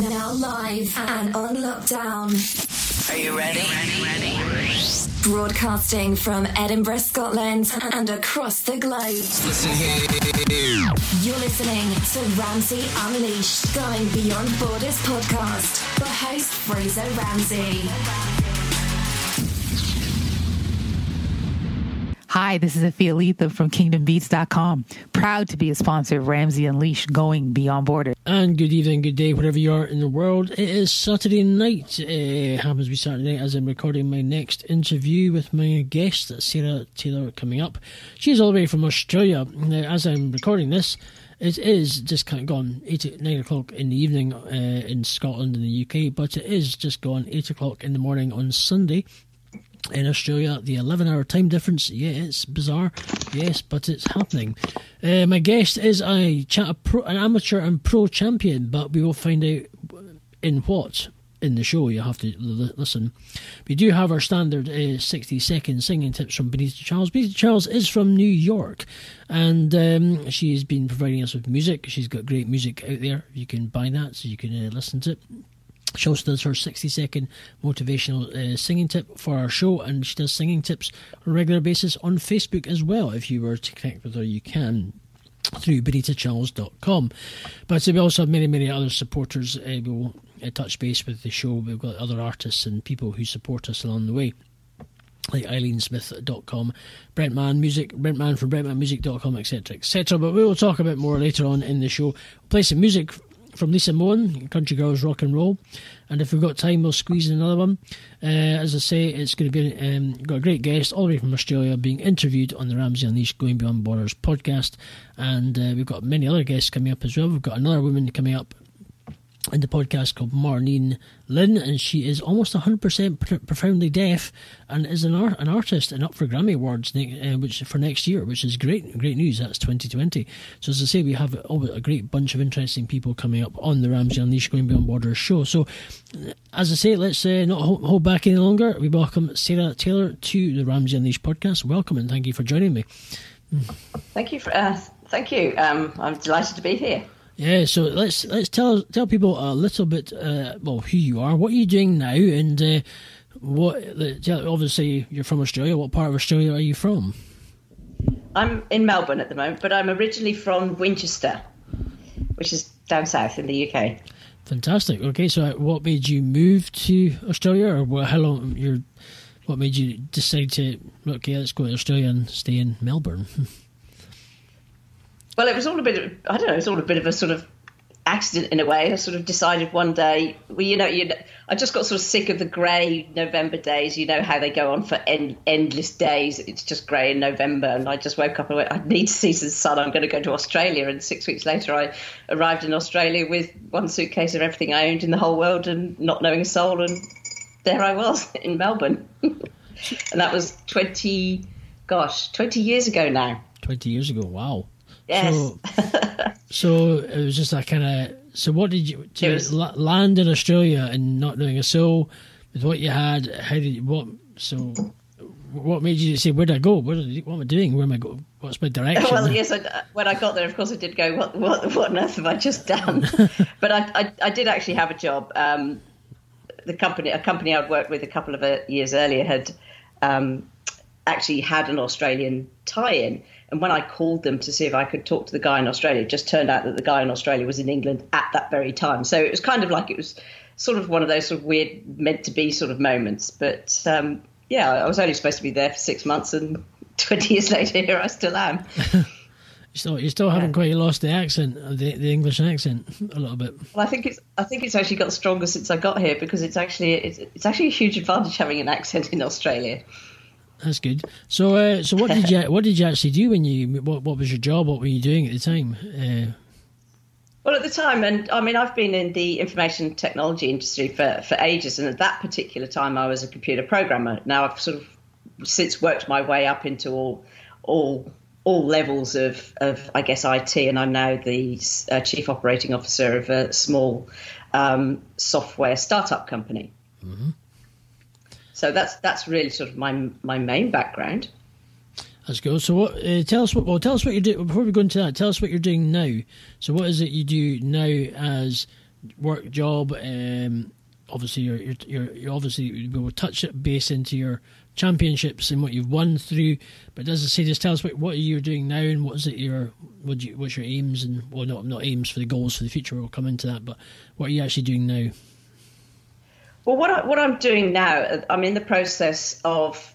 Now live and on lockdown. Are you ready? Ready, ready. Broadcasting from Edinburgh, Scotland and across the globe. Listen here. You're listening to Ramsey Unleashed, Going Beyond Borders podcast for host Fraser Ramsey. Hi, this is Afia Letha from KingdomBeats.com. Proud to be a sponsor of Ramsey Unleashed Going Beyond Borders. And good evening, good day, wherever you are in the world. It is Saturday night. It happens to be Saturday night as I'm recording my next interview with my guest, Sarah Taylor, coming up. She's all the way from Australia. Now, as I'm recording this, it is just kind of gone eight, nine o'clock in the evening uh, in Scotland and the UK, but it is just gone eight o'clock in the morning on Sunday in Australia. The 11 hour time difference, yeah, it's bizarre, yes, but it's happening. Uh, my guest is a cha- pro, an amateur and pro champion, but we will find out in what in the show. You have to l- listen. We do have our standard uh, 60 second singing tips from Benita Charles. Benita Charles is from New York and um, she has been providing us with music. She's got great music out there. You can buy that so you can uh, listen to it. She also does her 60 second motivational uh, singing tip for our show, and she does singing tips on a regular basis on Facebook as well. If you were to connect with her, you can through benitacharles.com. But we also have many, many other supporters. Uh, we'll uh, touch base with the show. We've got other artists and people who support us along the way. Like EileenSmith.com, Brentman Music, Brentman from BrentmanMusic.com, etc., etc. But we will talk about more later on in the show. We'll play some music from Lisa Moen, Country Girls Rock and Roll. And if we've got time, we'll squeeze in another one. Uh, as I say, it's going to be um, got a great guest all the way from Australia being interviewed on the Ramsey Unleashed Going Beyond Borders podcast. And uh, we've got many other guests coming up as well. We've got another woman coming up in the podcast called Marnine Lynn, and she is almost 100% pr- profoundly deaf and is an, an artist and up for Grammy Awards ne- uh, which for next year, which is great great news. That's 2020. So, as I say, we have oh, a great bunch of interesting people coming up on the Ramsey Unleashed Going Beyond Borders show. So, as I say, let's uh, not hold, hold back any longer. We welcome Sarah Taylor to the Ramsey Unleashed podcast. Welcome and thank you for joining me. Thank you. For, uh, thank you. Um, I'm delighted to be here. Yeah, so let's let's tell tell people a little bit uh, well who you are, what you're you doing now, and uh, what. The, obviously, you're from Australia. What part of Australia are you from? I'm in Melbourne at the moment, but I'm originally from Winchester, which is down south in the UK. Fantastic. Okay, so what made you move to Australia, or what, how long you're? What made you decide to okay, let's go to Australia and stay in Melbourne? Well, it was all a bit. Of, I don't know. It was all a bit of a sort of accident in a way. I sort of decided one day. Well, you know, you. Know, I just got sort of sick of the grey November days. You know how they go on for end, endless days. It's just grey in November, and I just woke up and went, "I need to see some sun. I'm going to go to Australia." And six weeks later, I arrived in Australia with one suitcase of everything I owned in the whole world and not knowing a soul. And there I was in Melbourne, and that was twenty. Gosh, twenty years ago now. Twenty years ago. Wow. Yes. So, so it was just that kind of. So what did you to was- land in Australia and not knowing a soul with what you had? How did you, what? So what made you say where do I go? What, did, what am I doing? Where am I going? What's my direction? Well, yes. I, when I got there, of course, I did go. What, what, what on earth have I just done? but I, I, I did actually have a job. Um, the company, a company I'd worked with a couple of uh, years earlier, had um, actually had an Australian tie-in. And when I called them to see if I could talk to the guy in Australia, it just turned out that the guy in Australia was in England at that very time. So it was kind of like it was sort of one of those sort of weird meant to be sort of moments. But um, yeah, I was only supposed to be there for six months, and 20 years later, here I still am. you still, you still haven't quite lost the accent, the, the English accent, a little bit. Well, I think it's I think it's actually got stronger since I got here because it's actually it's, it's actually a huge advantage having an accent in Australia. That's good. So, uh, so what did you what did you actually do when you what what was your job? What were you doing at the time? Uh, Well, at the time, and I mean, I've been in the information technology industry for, for ages, and at that particular time, I was a computer programmer. Now, I've sort of since worked my way up into all all all levels of, of I guess IT, and I'm now the uh, chief operating officer of a small um, software startup company. So that's that's really sort of my my main background. That's good. So, what? Uh, tell us what. Well, tell us what you're doing before we go into that. Tell us what you're doing now. So, what is it you do now as work job. Um, obviously, you're, you're, you're, you're obviously we will touch it base into your championships and what you've won through. But does it say just tell us what, what you're doing now and what is it your what you, what's your aims and well not not aims for the goals for the future. We'll come into that. But what are you actually doing now? Well, what I, what I'm doing now, I'm in the process of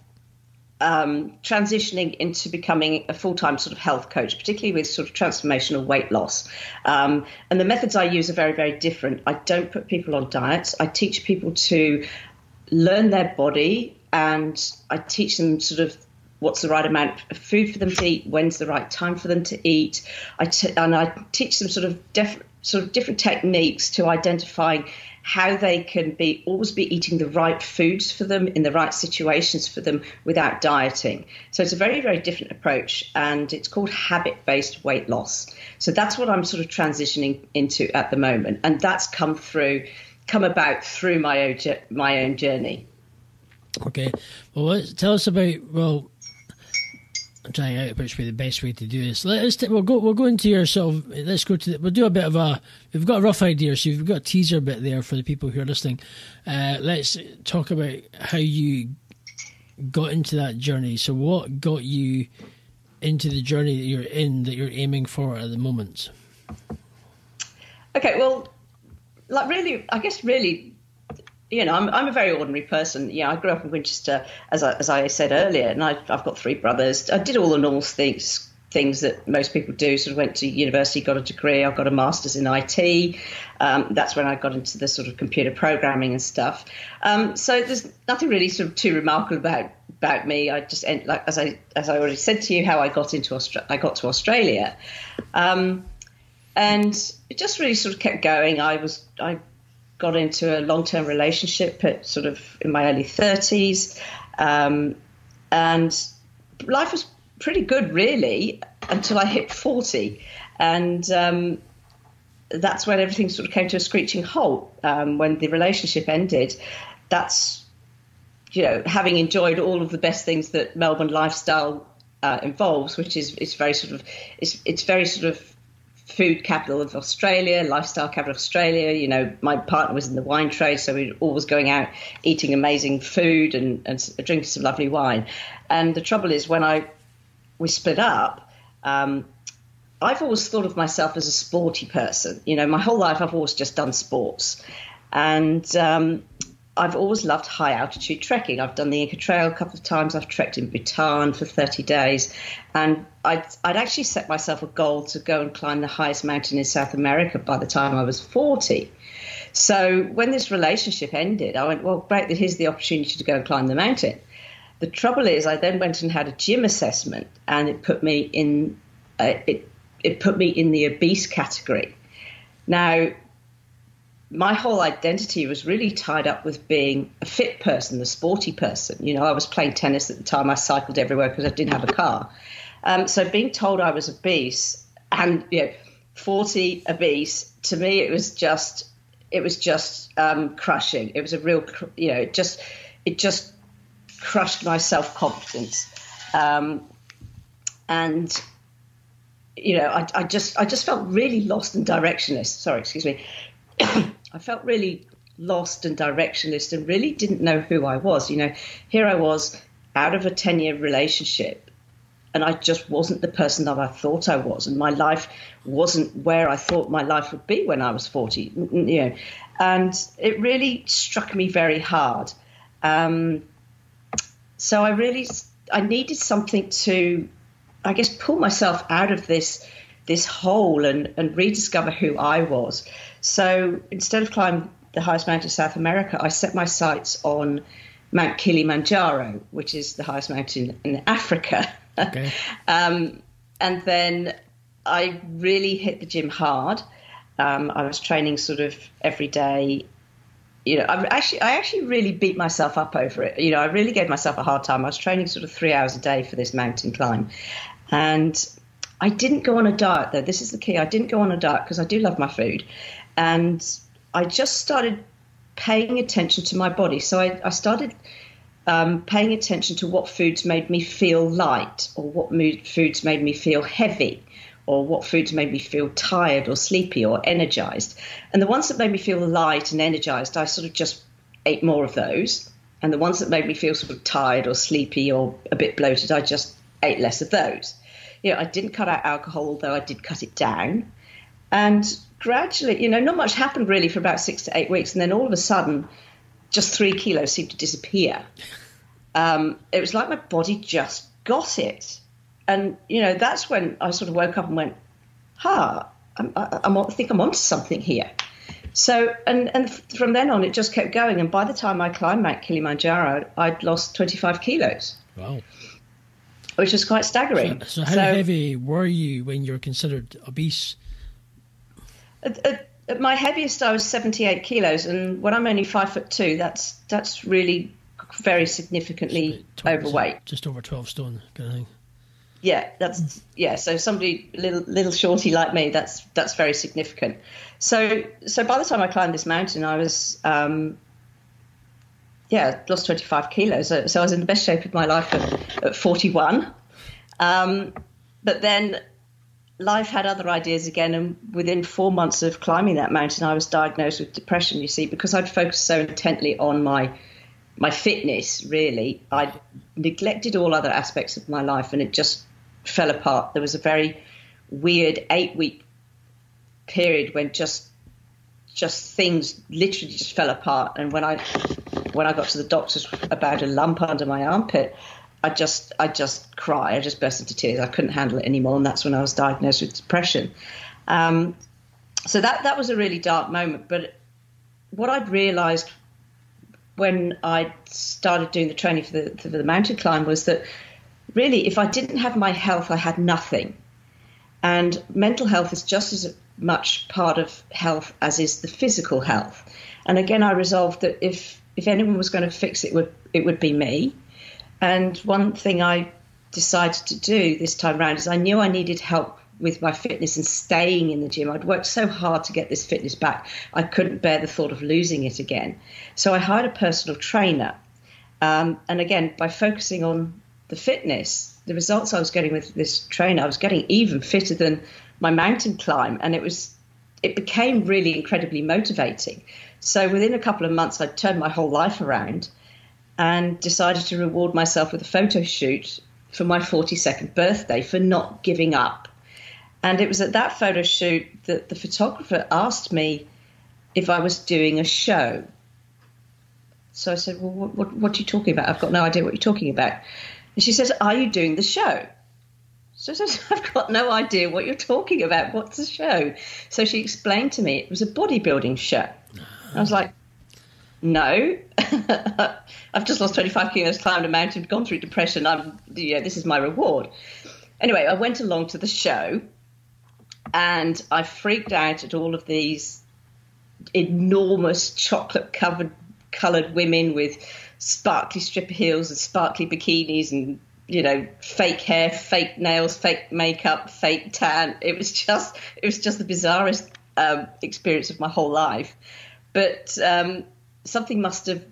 um, transitioning into becoming a full time sort of health coach, particularly with sort of transformational weight loss. Um, and the methods I use are very, very different. I don't put people on diets, I teach people to learn their body and I teach them sort of what's the right amount of food for them to eat, when's the right time for them to eat. I t- and I teach them sort of def- sort of different techniques to identifying how they can be always be eating the right foods for them in the right situations for them without dieting. So it's a very very different approach, and it's called habit based weight loss. So that's what I'm sort of transitioning into at the moment, and that's come through, come about through my own my own journey. Okay, well, tell us about well trying out which way the best way to do this. Let's t- we'll go we'll go into your sort of let's go to the, we'll do a bit of a we've got a rough idea, so we've got a teaser bit there for the people who are listening. Uh, let's talk about how you got into that journey. So what got you into the journey that you're in that you're aiming for at the moment? Okay, well, like really, I guess really you know, I'm, I'm a very ordinary person. Yeah, I grew up in Winchester, as I, as I said earlier, and I, have got three brothers. I did all the normal things things that most people do. Sort of went to university, got a degree. I got a master's in IT. Um, that's when I got into the sort of computer programming and stuff. Um, so there's nothing really sort of too remarkable about about me. I just like as I as I already said to you, how I got into Austra- I got to Australia, um, and it just really sort of kept going. I was I got into a long term relationship at sort of in my early 30s. Um, and life was pretty good, really, until I hit 40. And um, that's when everything sort of came to a screeching halt. Um, when the relationship ended, that's, you know, having enjoyed all of the best things that Melbourne lifestyle uh, involves, which is it's very sort of it's it's very sort of food capital of Australia, lifestyle capital of Australia. You know, my partner was in the wine trade, so we were always going out eating amazing food and, and drinking some lovely wine. And the trouble is, when I we split up, um, I've always thought of myself as a sporty person. You know, my whole life I've always just done sports, and um, I've always loved high altitude trekking. I've done the Inca Trail a couple of times. I've trekked in Bhutan for 30 days. And I'd, I'd actually set myself a goal to go and climb the highest mountain in South America by the time I was 40. So when this relationship ended, I went, well, great, here's the opportunity to go and climb the mountain. The trouble is, I then went and had a gym assessment, and it put me in uh, it it put me in the obese category. Now, my whole identity was really tied up with being a fit person, a sporty person. You know, I was playing tennis at the time. I cycled everywhere because I didn't have a car. Um, so being told I was obese and you know, forty obese to me, it was just it was just um, crushing. It was a real, you know, it just it just crushed my self confidence, um, and you know, I, I just I just felt really lost and directionless. Sorry, excuse me. I felt really lost and directionless and really didn't know who I was. You know, here I was out of a 10 year relationship and I just wasn't the person that I thought I was. And my life wasn't where I thought my life would be when I was 40, you know. And it really struck me very hard. Um, so I really, I needed something to, I guess, pull myself out of this this hole and, and rediscover who I was. So instead of climbing the highest mountain in South America, I set my sights on Mount Kilimanjaro, which is the highest mountain in Africa. Okay. um, and then I really hit the gym hard. Um, I was training sort of every day. You know, I actually, I actually really beat myself up over it. You know, I really gave myself a hard time. I was training sort of three hours a day for this mountain climb, and I didn't go on a diet though. This is the key. I didn't go on a diet because I do love my food, and I just started paying attention to my body. So I, I started um, paying attention to what foods made me feel light or what mood, foods made me feel heavy or what foods made me feel tired or sleepy or energized. And the ones that made me feel light and energized, I sort of just ate more of those. And the ones that made me feel sort of tired or sleepy or a bit bloated, I just ate less of those. You know, I didn't cut out alcohol, although I did cut it down. And gradually, you know, not much happened really for about six to eight weeks. And then all of a sudden, just three kilos seemed to disappear. Um, it was like my body just got it. And, you know, that's when I sort of woke up and went, ha, I'm, I'm, I think I'm onto something here. So, and, and from then on, it just kept going. And by the time I climbed Mount Kilimanjaro, I'd lost 25 kilos. Wow. Which was quite staggering. So, so how so, heavy were you when you were considered obese? At, at, at, my heaviest, I was 78 kilos. And when I'm only five foot two, that's, that's really very significantly 12, overweight. Just over 12 stone kind of thing. Yeah, that's yeah. So somebody little little shorty like me, that's that's very significant. So so by the time I climbed this mountain, I was um, yeah lost twenty five kilos. So, so, I was in the best shape of my life at, at forty one. Um, but then life had other ideas again, and within four months of climbing that mountain, I was diagnosed with depression. You see, because I'd focused so intently on my my fitness really i neglected all other aspects of my life and it just fell apart there was a very weird eight week period when just just things literally just fell apart and when i when i got to the doctors about a lump under my armpit i just i just cried i just burst into tears i couldn't handle it anymore and that's when i was diagnosed with depression um, so that that was a really dark moment but what i'd realized when I started doing the training for the, for the mountain climb was that really, if I didn't have my health, I had nothing. And mental health is just as much part of health as is the physical health. And again, I resolved that if if anyone was going to fix it, would it would be me. And one thing I decided to do this time around is I knew I needed help with my fitness and staying in the gym. I'd worked so hard to get this fitness back, I couldn't bear the thought of losing it again. So I hired a personal trainer. Um, and again, by focusing on the fitness, the results I was getting with this trainer, I was getting even fitter than my mountain climb. And it was, it became really incredibly motivating. So within a couple of months, I turned my whole life around and decided to reward myself with a photo shoot for my 42nd birthday for not giving up and it was at that photo shoot that the photographer asked me if I was doing a show. So I said, Well, what, what, what, are you talking about? I've got no idea what you're talking about. And she says, Are you doing the show? So I said, I've got no idea what you're talking about. What's the show? So she explained to me it was a bodybuilding show. I was like, No. I've just lost 25 kilos, climbed a mountain, gone through depression. I'm, yeah, this is my reward. Anyway, I went along to the show and I freaked out at all of these enormous chocolate covered coloured women with sparkly stripper heels and sparkly bikinis and you know fake hair, fake nails, fake makeup, fake tan. It was just it was just the bizarrest um, experience of my whole life. But um, something must have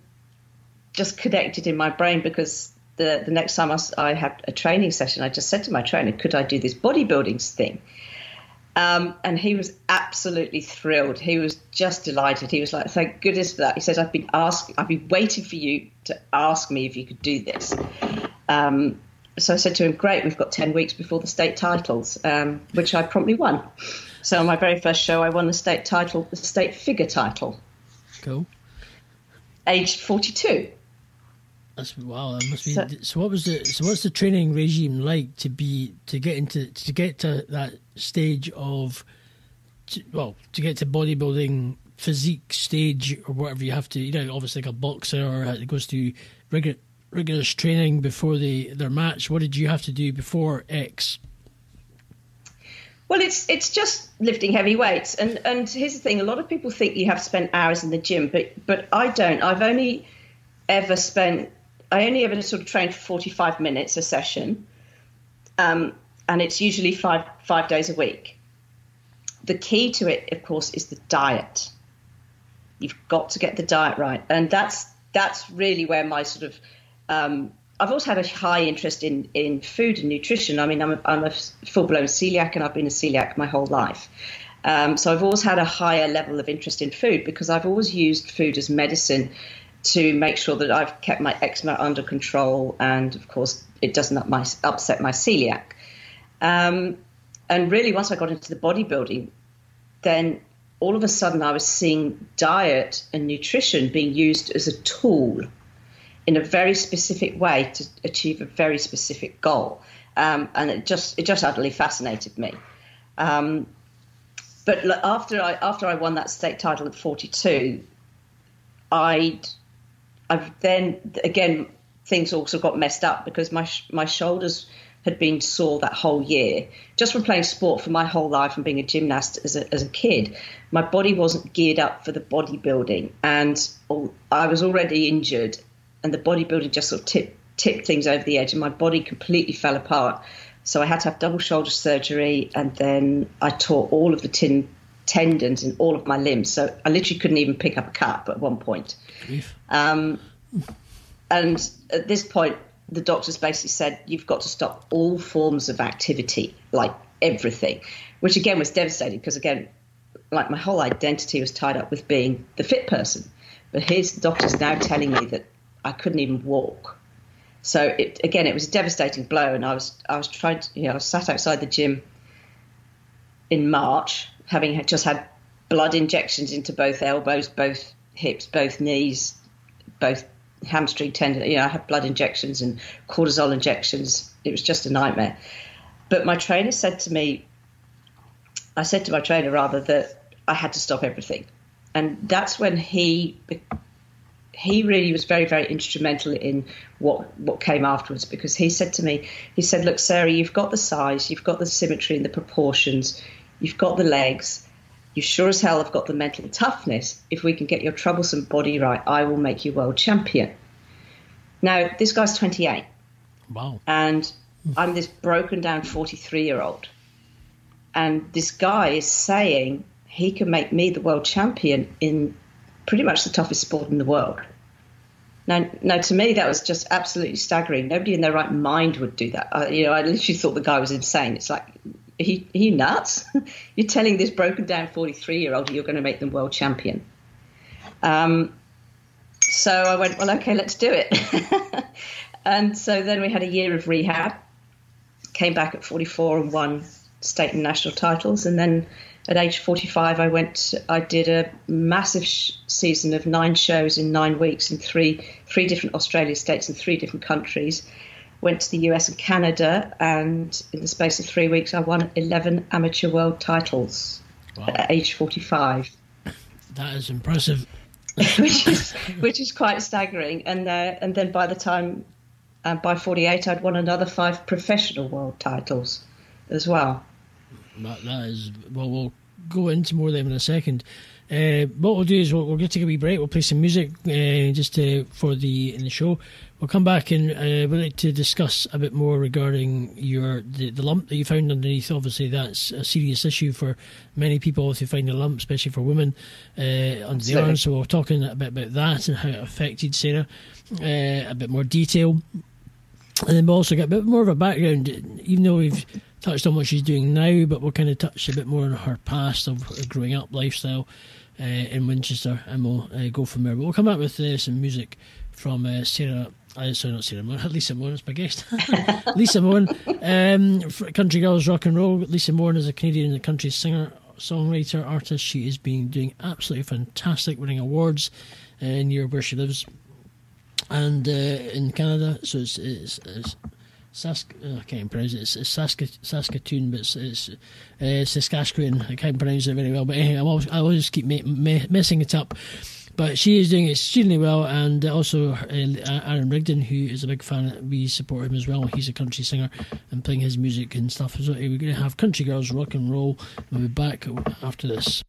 just connected in my brain because the the next time I, I had a training session, I just said to my trainer, "Could I do this bodybuilding thing?" Um, and he was absolutely thrilled. He was just delighted. He was like, "Thank goodness for that." He says, "I've been asked, I've been waiting for you to ask me if you could do this." Um, so I said to him, "Great, we've got ten weeks before the state titles," um, which I promptly won. So on my very first show, I won the state title, the state figure title. Cool. Aged forty-two. That's wow. That must be. So, so, what was the so what's the training regime like to be to get into to get to that stage of to, well to get to bodybuilding physique stage or whatever you have to you know obviously like a boxer or it goes through rigor, rigorous training before the their match. What did you have to do before X? Well, it's it's just lifting heavy weights, and and here's the thing: a lot of people think you have to spend hours in the gym, but but I don't. I've only ever spent I only ever sort of trained for 45 minutes a session, um, and it's usually five five days a week. The key to it, of course, is the diet. You've got to get the diet right, and that's that's really where my sort of um, I've always had a high interest in, in food and nutrition. I mean, I'm a, I'm a full blown celiac and I've been a celiac my whole life. Um, so I've always had a higher level of interest in food because I've always used food as medicine to make sure that I've kept my eczema under control and, of course, it doesn't upset my celiac. Um, and really, once I got into the bodybuilding, then all of a sudden I was seeing diet and nutrition being used as a tool in a very specific way to achieve a very specific goal. Um, and it just it just utterly fascinated me. Um, but after I after I won that state title at 42, I I've then again things also got messed up because my my shoulders had been sore that whole year just from playing sport for my whole life and being a gymnast as a, as a kid. My body wasn't geared up for the bodybuilding, and I was already injured, and the bodybuilding just sort of tipped tipped things over the edge, and my body completely fell apart. So I had to have double shoulder surgery, and then I tore all of the tin tendons in all of my limbs. So I literally couldn't even pick up a cup at one point. Um, and at this point, the doctors basically said, You've got to stop all forms of activity, like everything, which again was devastating because, again, like my whole identity was tied up with being the fit person. But here's the doctors now telling me that I couldn't even walk. So it, again, it was a devastating blow, and I was I was trying to, you know, I was sat outside the gym in March, having just had blood injections into both elbows, both hips, both knees, both hamstring tendon. You know, I had blood injections and cortisol injections. It was just a nightmare. But my trainer said to me, I said to my trainer rather that I had to stop everything, and that's when he he really was very very instrumental in what what came afterwards because he said to me he said look Sarah you've got the size you've got the symmetry and the proportions you've got the legs you sure as hell have got the mental toughness. If we can get your troublesome body right, I will make you world champion. Now, this guy's 28. Wow. And I'm this broken down 43 year old. And this guy is saying he can make me the world champion in pretty much the toughest sport in the world. Now, now to me, that was just absolutely staggering. Nobody in their right mind would do that. I, you know, I literally thought the guy was insane. It's like he, he nuts? you're telling this broken down 43 year old you're going to make them world champion. Um, so I went, well, okay, let's do it. and so then we had a year of rehab, came back at 44 and won state and national titles. And then at age 45, I went, I did a massive sh- season of nine shows in nine weeks in three, three different Australia states and three different countries went to the US and Canada, and in the space of three weeks, I won 11 amateur world titles wow. at age 45. That is impressive. which is which is quite staggering. And uh, and then by the time uh, by 48, I'd won another five professional world titles as well. That, that is well. We'll go into more of them in a second. Uh, what we'll do is we'll, we'll get take a wee break. We'll play some music uh, just to, for the in the show. We'll come back and uh, we'd like to discuss a bit more regarding your the, the lump that you found underneath. Obviously, that's a serious issue for many people if you find a lump, especially for women uh, under the arm. So we're talking a bit about that and how it affected Sarah, uh, a bit more detail, and then we'll also get a bit more of a background, even though we've touched on what she's doing now, but we'll kind of touch a bit more on her past of growing up lifestyle uh, in Winchester, and we'll uh, go from there. But we'll come back with uh, some music from uh, Sarah. Uh, sorry, not Sarah Moore. Lisa Moore is my guest. Lisa Moore, um, country girls rock and roll. Lisa Moore is a Canadian country singer, songwriter, artist. She is being doing absolutely fantastic, winning awards uh, near where she lives, and uh, in Canada. So it's, it's, it's Sask, oh, I can't pronounce it. It's, it's Saskatoon, but it's, it's uh, Saskatchewan. I can't pronounce it very well. But anyway, always, i always keep me, me, messing it up. But she is doing extremely well, and also uh, Aaron Rigdon, who is a big fan, we support him as well. He's a country singer and playing his music and stuff. So we're going to have Country Girls Rock and Roll. We'll be back after this.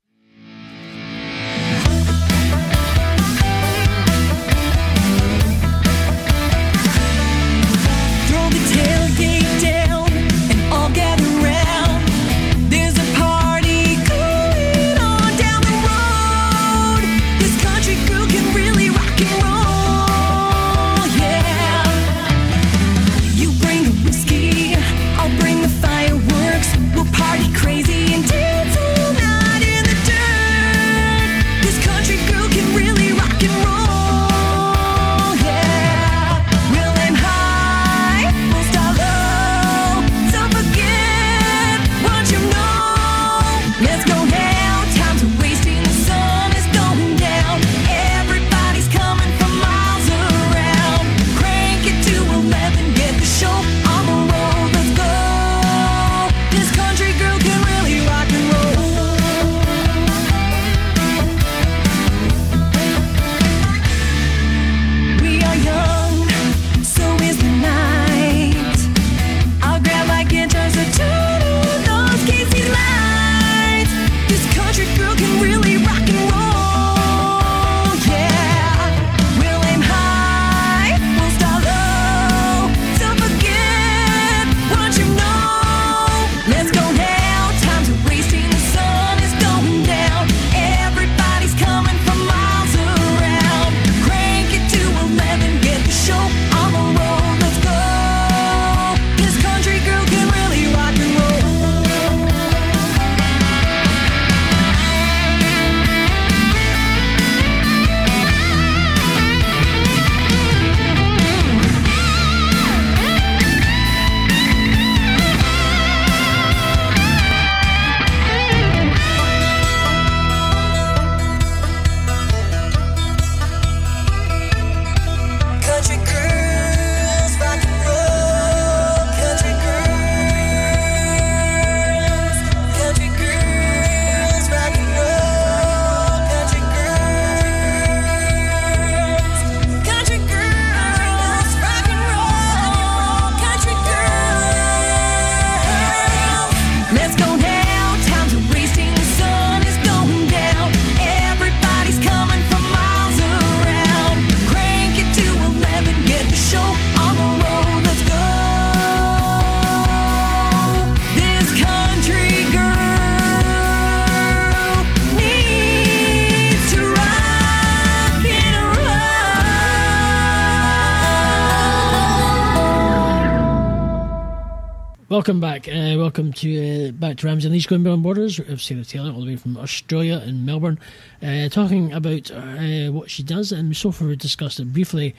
Welcome back. Uh, welcome to uh, back to Ramsey Unleashed Going Beyond Borders of Sarah Taylor, all the way from Australia in Melbourne, uh, talking about uh, what she does. And so far, we discussed it briefly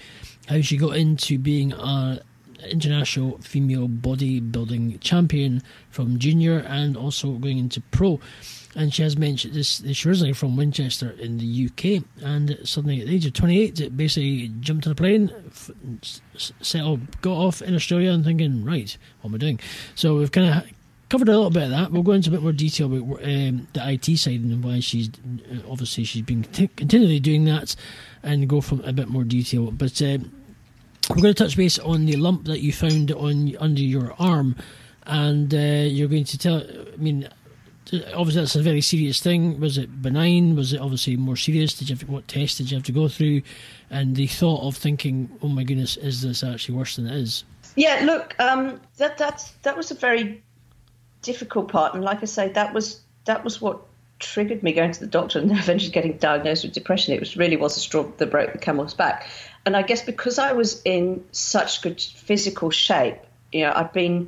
how she got into being an international female bodybuilding champion from junior and also going into pro. And she has mentioned this. She's originally from Winchester in the UK, and suddenly at the age of 28, it basically jumped on a plane, settled, got off in Australia, and thinking, right, what am I doing? So we've kind of covered a little bit of that. We'll go into a bit more detail about um, the IT side and why she's uh, obviously she's been t- continually doing that, and go from a bit more detail. But um, we're going to touch base on the lump that you found on under your arm, and uh, you're going to tell. I mean, obviously that's a very serious thing. Was it benign? Was it obviously more serious? Did you have what test did you have to go through? And the thought of thinking, oh my goodness, is this actually worse than it is? Yeah, look, um, that that's that was a very difficult part, and like I say, that was that was what triggered me going to the doctor and eventually getting diagnosed with depression. It was really was a straw that broke the camel's back, and I guess because I was in such good physical shape, you know, I'd been,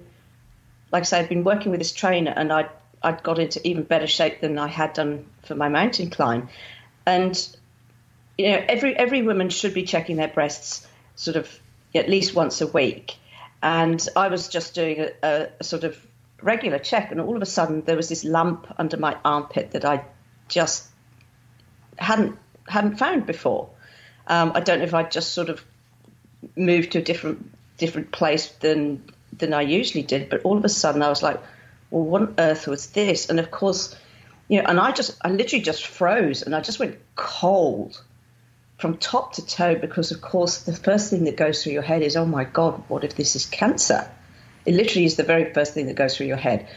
like I say, I'd been working with this trainer, and I'd I'd got into even better shape than I had done for my mountain climb, and you know, every every woman should be checking their breasts sort of at least once a week. And I was just doing a, a, sort of regular check, and all of a sudden there was this lump under my armpit that I just hadn't hadn't found before. Um, I don't know if I just sort of moved to a different different place than than I usually did, but all of a sudden I was like, well, what on earth was this? And of course, you know, and I just I literally just froze, and I just went cold from top to toe because, of course, the first thing that goes through your head is, oh my God, what if this is cancer? It literally is the very first thing that goes through your head.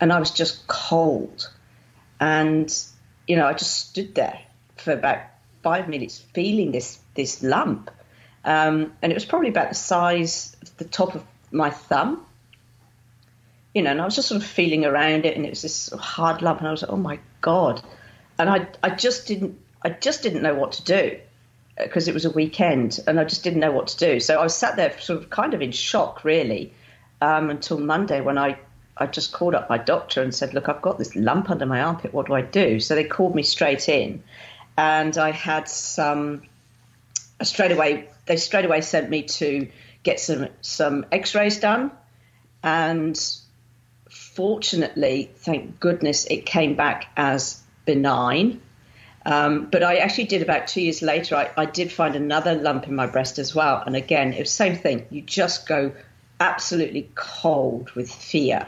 And I was just cold. And, you know, I just stood there for about five minutes feeling this, this lump. Um, and it was probably about the size of the top of my thumb. You know, and I was just sort of feeling around it, and it was this hard lump, and I was like, "Oh my god!" And I, I just didn't, I just didn't know what to do because it was a weekend and I just didn't know what to do. So I was sat there sort of kind of in shock, really, um, until Monday when I, I just called up my doctor and said, Look, I've got this lump under my armpit. What do I do? So they called me straight in and I had some straight away, they straight away sent me to get some, some x rays done. And fortunately, thank goodness, it came back as benign. Um, but I actually did about two years later, I, I, did find another lump in my breast as well. And again, it was same thing. You just go absolutely cold with fear.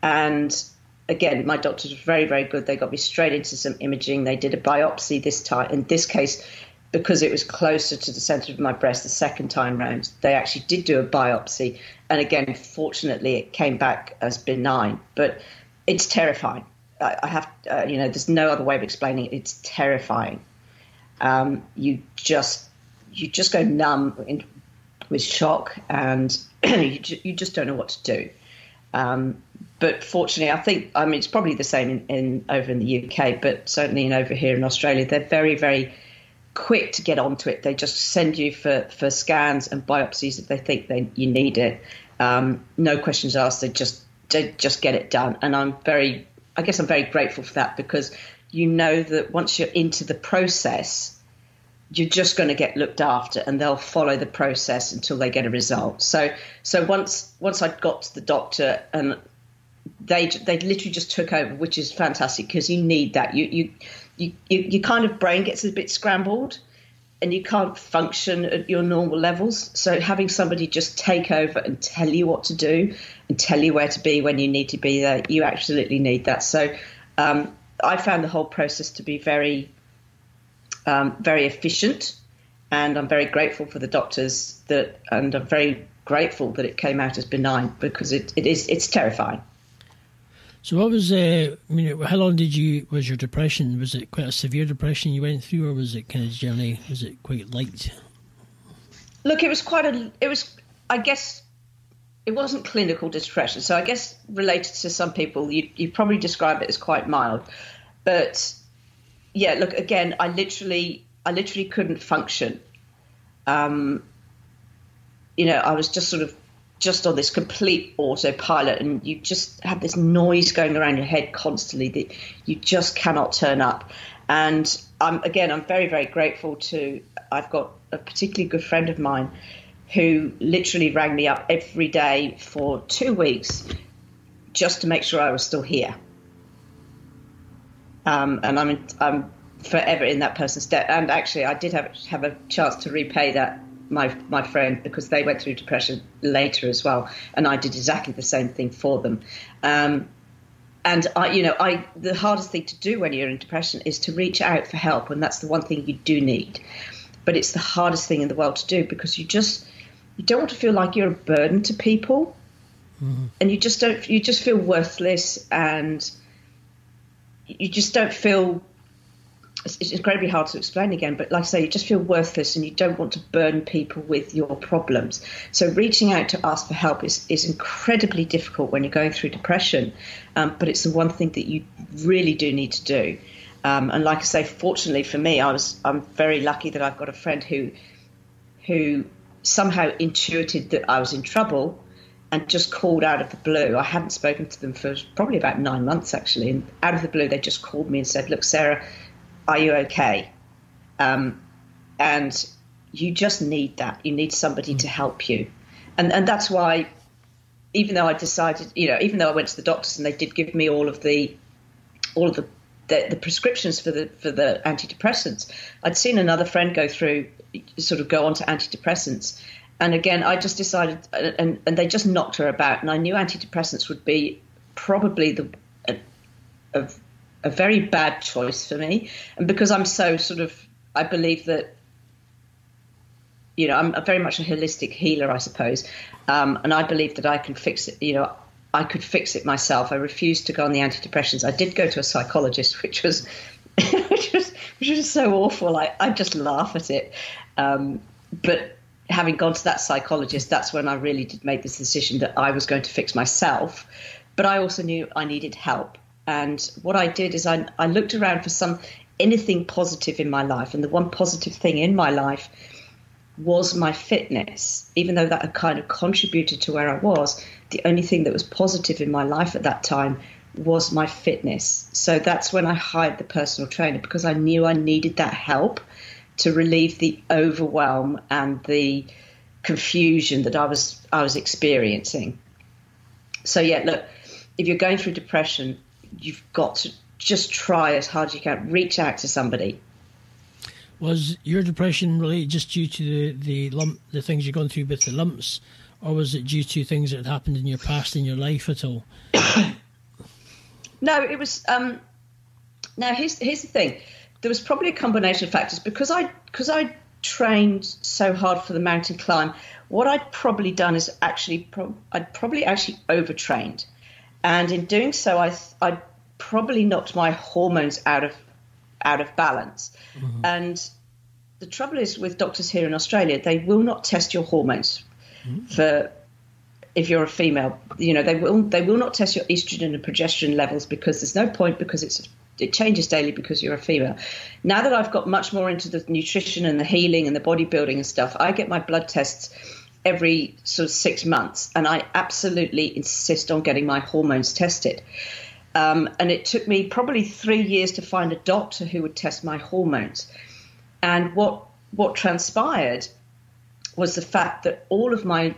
And again, my doctors were very, very good. They got me straight into some imaging. They did a biopsy this time. In this case, because it was closer to the center of my breast the second time round, they actually did do a biopsy. And again, fortunately, it came back as benign. But it's terrifying. I have, uh, you know, there's no other way of explaining it. It's terrifying. Um, you just, you just go numb in, with shock, and you, you, just don't know what to do. Um, but fortunately, I think, I mean, it's probably the same in, in, over in the UK, but certainly in over here in Australia, they're very, very quick to get onto it. They just send you for, for scans and biopsies if they think they you need it. Um, no questions asked. They just they just get it done, and I'm very I guess I'm very grateful for that because you know that once you're into the process, you're just going to get looked after, and they'll follow the process until they get a result. So, so once once I got to the doctor, and they they literally just took over, which is fantastic because you need that. You you you you your kind of brain gets a bit scrambled. And you can't function at your normal levels. So having somebody just take over and tell you what to do and tell you where to be when you need to be there, you absolutely need that. So um, I found the whole process to be very, um, very efficient, and I'm very grateful for the doctors that, and I'm very grateful that it came out as benign because it, it is it's terrifying. So, what was? Uh, I mean, how long did you was your depression? Was it quite a severe depression you went through, or was it kind of generally? Was it quite light? Look, it was quite a. It was, I guess, it wasn't clinical depression. So, I guess related to some people, you you probably describe it as quite mild, but yeah. Look, again, I literally, I literally couldn't function. Um, you know, I was just sort of just on this complete autopilot and you just have this noise going around your head constantly that you just cannot turn up. And I'm, again, I'm very, very grateful to, I've got a particularly good friend of mine who literally rang me up every day for two weeks just to make sure I was still here. Um, and I'm, I'm forever in that person's debt. And actually, I did have, have a chance to repay that my my friend because they went through depression later as well, and I did exactly the same thing for them. Um, and I, you know, I the hardest thing to do when you're in depression is to reach out for help, and that's the one thing you do need. But it's the hardest thing in the world to do because you just you don't want to feel like you're a burden to people, mm-hmm. and you just don't. You just feel worthless, and you just don't feel it's incredibly hard to explain again, but like I say, you just feel worthless and you don't want to burden people with your problems. So reaching out to ask for help is, is incredibly difficult when you're going through depression, um, but it's the one thing that you really do need to do. Um, and like I say, fortunately for me, I was I'm very lucky that I've got a friend who who somehow intuited that I was in trouble and just called out of the blue. I hadn't spoken to them for probably about nine months actually, and out of the blue they just called me and said, "Look, Sarah." Are you okay? Um, and you just need that. You need somebody to help you, and and that's why, even though I decided, you know, even though I went to the doctors and they did give me all of the, all of the. The, the prescriptions for the for the antidepressants, I'd seen another friend go through, sort of go on to antidepressants, and again, I just decided, and, and they just knocked her about. And I knew antidepressants would be probably the a, a a very bad choice for me. And because I'm so sort of, I believe that, you know, I'm very much a holistic healer, I suppose. Um, and I believe that I can fix it, you know, I could fix it myself. I refused to go on the antidepressants. I did go to a psychologist, which was, which was, which was so awful. I, I just laugh at it. Um, but having gone to that psychologist, that's when I really did make this decision that I was going to fix myself. But I also knew I needed help. And what I did is I, I looked around for some anything positive in my life. And the one positive thing in my life was my fitness. Even though that had kind of contributed to where I was, the only thing that was positive in my life at that time was my fitness. So that's when I hired the personal trainer because I knew I needed that help to relieve the overwhelm and the confusion that I was I was experiencing. So yeah, look, if you're going through depression, you've got to just try as hard as you can. Reach out to somebody. Was your depression really just due to the, the lump, the things you've gone through with the lumps, or was it due to things that had happened in your past in your life at all? no, it was. Um, now here's here's the thing. There was probably a combination of factors because I because I trained so hard for the mountain climb. What I'd probably done is actually pro- I'd probably actually overtrained. And in doing so, I, I probably knocked my hormones out of out of balance. Mm-hmm. And the trouble is with doctors here in Australia, they will not test your hormones mm-hmm. for if you're a female. You know, they will they will not test your estrogen and progesterone levels because there's no point because it's it changes daily because you're a female. Now that I've got much more into the nutrition and the healing and the bodybuilding and stuff, I get my blood tests every sort of six months, and I absolutely insist on getting my hormones tested. Um, and it took me probably three years to find a doctor who would test my hormones. And what what transpired was the fact that all of my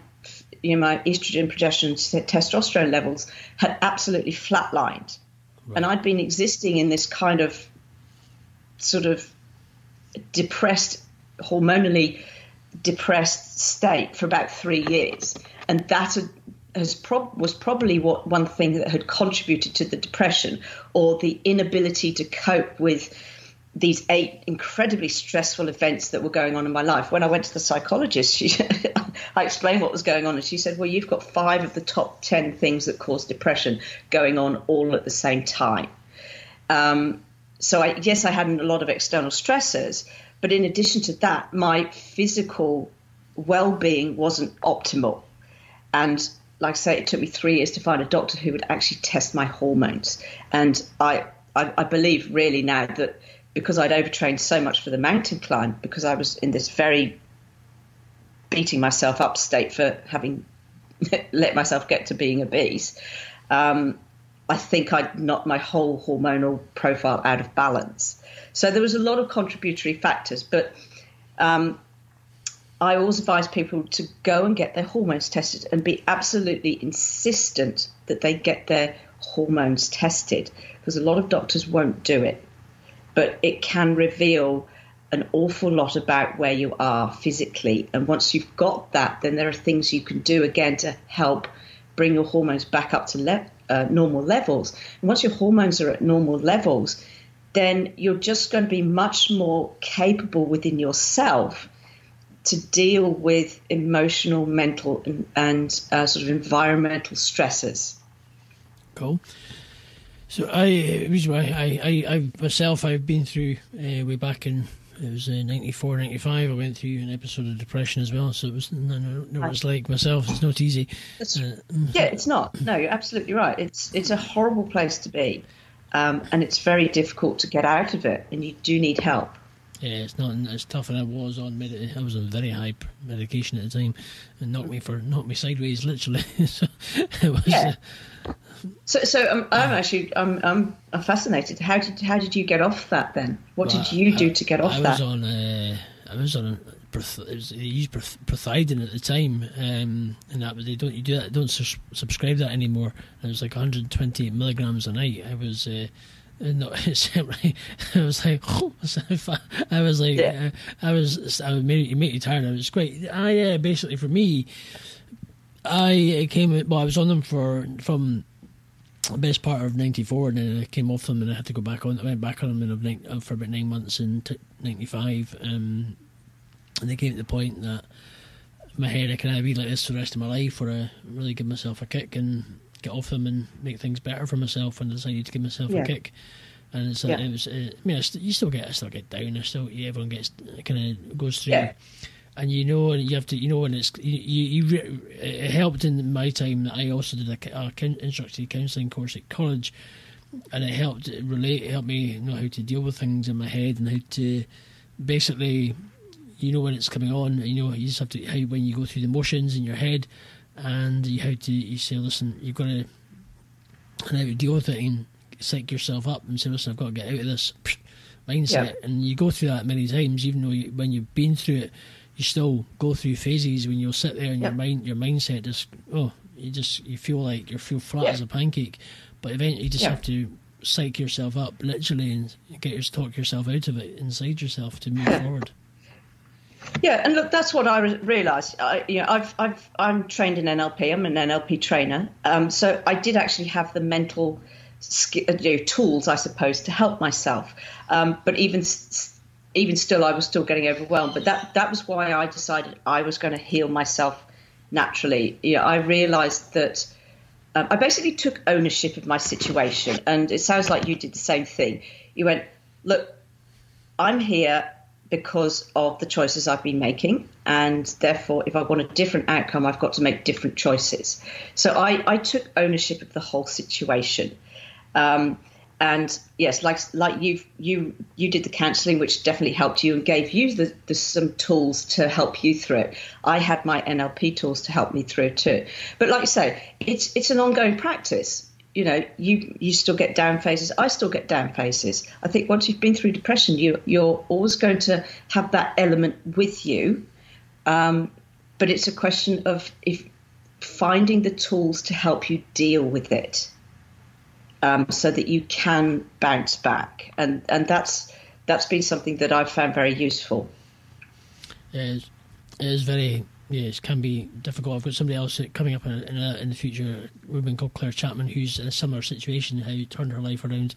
you know, my estrogen, progesterone, testosterone levels had absolutely flatlined. Right. And I'd been existing in this kind of sort of depressed, hormonally depressed state for about three years, and that has prob- was probably what one thing that had contributed to the depression or the inability to cope with these eight incredibly stressful events that were going on in my life. When I went to the psychologist, she, I explained what was going on, and she said, "Well, you've got five of the top ten things that cause depression going on all at the same time." Um, so, I, yes, I had a lot of external stressors, but in addition to that, my physical well being wasn't optimal. And like I say, it took me three years to find a doctor who would actually test my hormones. And I, I, I believe really now that because I'd overtrained so much for the mountain climb, because I was in this very beating myself up state for having let myself get to being obese, um, I think I'd knocked my whole hormonal profile out of balance. So there was a lot of contributory factors, but um, I always advise people to go and get their hormones tested and be absolutely insistent that they get their hormones tested because a lot of doctors won't do it. But it can reveal an awful lot about where you are physically. And once you've got that, then there are things you can do again to help bring your hormones back up to le- uh, normal levels. And once your hormones are at normal levels, then you're just going to be much more capable within yourself to deal with emotional, mental, and, and uh, sort of environmental stresses. Cool. So I, I, I, I myself, I've been through uh, way back in it was uh, 94, 95. I went through an episode of depression as well, so it was no, no, no it's like myself. It's not easy. Uh, yeah, it's not. No, you're absolutely right. It's it's a horrible place to be, um, and it's very difficult to get out of it, and you do need help. Yeah, it's not as tough, and I was on med- I was on very high medication at the time, and knocked me for knocked me sideways, literally. so it was. Yeah. Uh, so, so um, I'm actually I'm, I'm, I'm fascinated. How did how did you get off that then? What well, did you do to get off that? I that? Was on, uh, I was on. it was, they used Prothiaden at the time, um, and that they don't you do that don't su- subscribe that anymore. And it was like 120 milligrams a night. I was. No, I was like, I was like, yeah. uh, I was, I was made you make you tired. I was quite, I uh, basically for me, I came, well, I was on them for from the best part of '94, and then I came off them, and I had to go back on. I went back on them in, uh, for about nine months in '95, um, and they came to the point that my head I can either be like this for the rest of my life, or I really give myself a kick and get off them and make things better for myself. And I decided to give myself yeah. a kick. And it's, yeah. it was, uh, I mean, you still get, I still get down. I still, everyone gets kind of goes through. Yeah and you know, and you have to, you know, when it's you, you, it helped in my time that I also did a, a instructor counselling course at college, and it helped relate, it helped me know how to deal with things in my head and how to basically, you know, when it's coming on, you know, you just have to how when you go through the motions in your head, and you have to you say, listen, you've got to, and how to deal with it and psych yourself up and say, listen, I've got to get out of this mindset, yeah. and you go through that many times, even though you, when you've been through it you still go through phases when you'll sit there and your mind your mindset just oh you just you feel like you feel flat as a pancake. But eventually you just have to psych yourself up literally and get your talk yourself out of it inside yourself to move forward yeah, and look, that's what I realised. I, you know, I've, I've, I'm trained in NLP. I'm an NLP trainer, um, so I did actually have the mental sk- uh, you know, tools, I suppose, to help myself. Um, but even even still, I was still getting overwhelmed. But that that was why I decided I was going to heal myself naturally. You know, I realised that um, I basically took ownership of my situation, and it sounds like you did the same thing. You went, look, I'm here because of the choices I've been making, and therefore, if I want a different outcome, I've got to make different choices. So I, I took ownership of the whole situation. Um, and yes, like like you you you did the counselling, which definitely helped you and gave you the, the, some tools to help you through it. I had my NLP tools to help me through too. But like you say, it's it's an ongoing practice. You know, you you still get down phases. I still get down phases. I think once you've been through depression, you you're always going to have that element with you. Um, but it's a question of if finding the tools to help you deal with it um, so that you can bounce back. And and that's that's been something that I've found very useful. It is, it is very yes, can be difficult. I've got somebody else coming up in, in, a, in the future, a woman called Claire Chapman, who's in a similar situation, how she turned her life around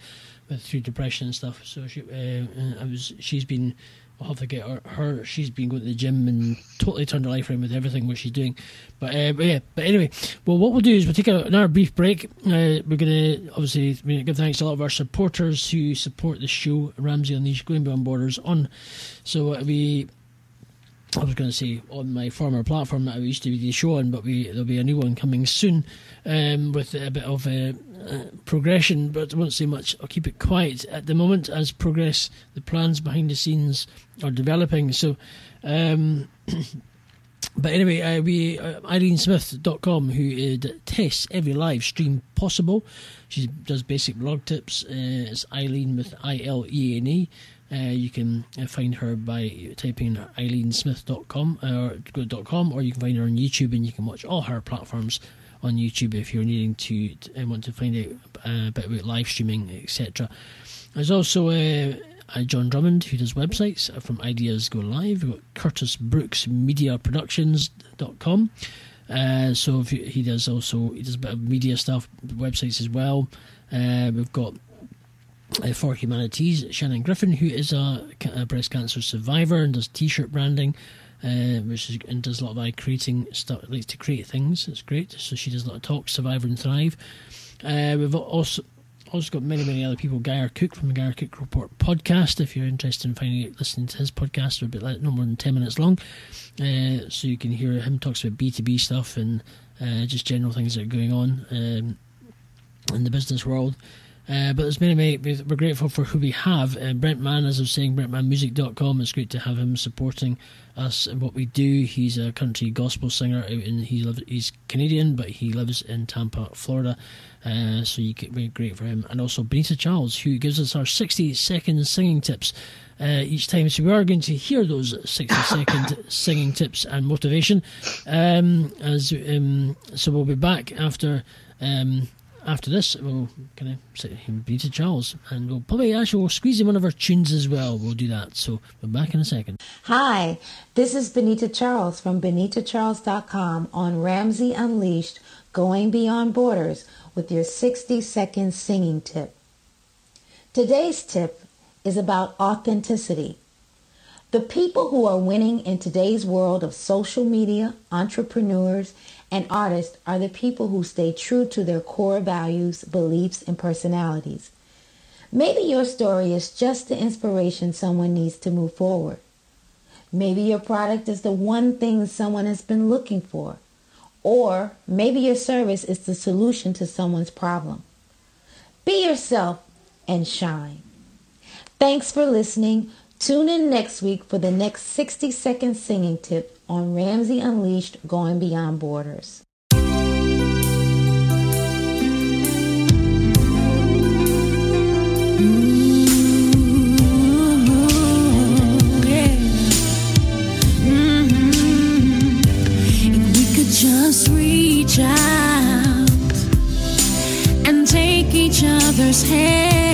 with through depression and stuff. So she, uh, I was, she's been I'll have to get her, her, She's been going to the gym and totally turned her life around with everything what she's doing. But, uh, but yeah, but anyway, well, what we'll do is we'll take another brief break. Uh, we're going to obviously give thanks to a lot of our supporters who support the show, Ramsey Unleashed, Going Beyond Borders. On, so uh, we I was going to say on my former platform that I used to be the show on, but we, there'll be a new one coming soon um, with a bit of uh, uh, progression, but I won't say much. I'll keep it quiet at the moment as progress, the plans behind the scenes are developing. So, um, But anyway, uh, we uh, IleneSmith.com, who uh, tests every live stream possible. She does basic blog tips. Uh, it's Ilene with I L E N E. Uh, you can uh, find her by typing in ilenesmith.com or go dot .com, or you can find her on YouTube, and you can watch all her platforms on YouTube if you're needing to and want to find out uh, a bit about live streaming, etc. There's also uh, uh, John Drummond who does websites uh, from Ideas Go Live. We've got Curtis Brooks Media Productions.com. Uh, so you, he does also he does a bit of media stuff, websites as well. Uh, we've got uh, for Humanities, Shannon Griffin, who is a, a breast cancer survivor and does T-shirt branding, uh, which is and does a lot of eye creating stuff. Likes to create things. It's great. So she does a lot of talks, Survivor and Thrive. Uh, we've also also got many many other people. Geyer Cook from the Geyer Cook Report podcast. If you're interested in finding out, listening to his podcast, they're a bit like no more than ten minutes long, uh, so you can hear him talks about B two B stuff and uh, just general things that are going on um, in the business world. Uh, but there's many, many, we're grateful for who we have. Uh, Brent Mann, as I was saying, BrentMannMusic.com. It's great to have him supporting us and what we do. He's a country gospel singer, out in, he lives, he's Canadian, but he lives in Tampa, Florida. Uh, so you be great for him. And also Benita Charles, who gives us our 60 second singing tips uh, each time. So we are going to hear those 60 second singing tips and motivation. Um, as um, So we'll be back after. Um, after this, we'll kind of sit him Benita Charles, and we'll probably actually we'll squeeze in one of our tunes as well. We'll do that. So we're back in a second. Hi, this is Benita Charles from BenitaCharles.com on Ramsey Unleashed Going Beyond Borders with your 60 second singing tip. Today's tip is about authenticity. The people who are winning in today's world of social media, entrepreneurs, and artists are the people who stay true to their core values, beliefs, and personalities. Maybe your story is just the inspiration someone needs to move forward. Maybe your product is the one thing someone has been looking for. Or maybe your service is the solution to someone's problem. Be yourself and shine. Thanks for listening. Tune in next week for the next 60 second singing tip on Ramsey Unleashed Going Beyond Borders. If we could just reach out and take each other's hand,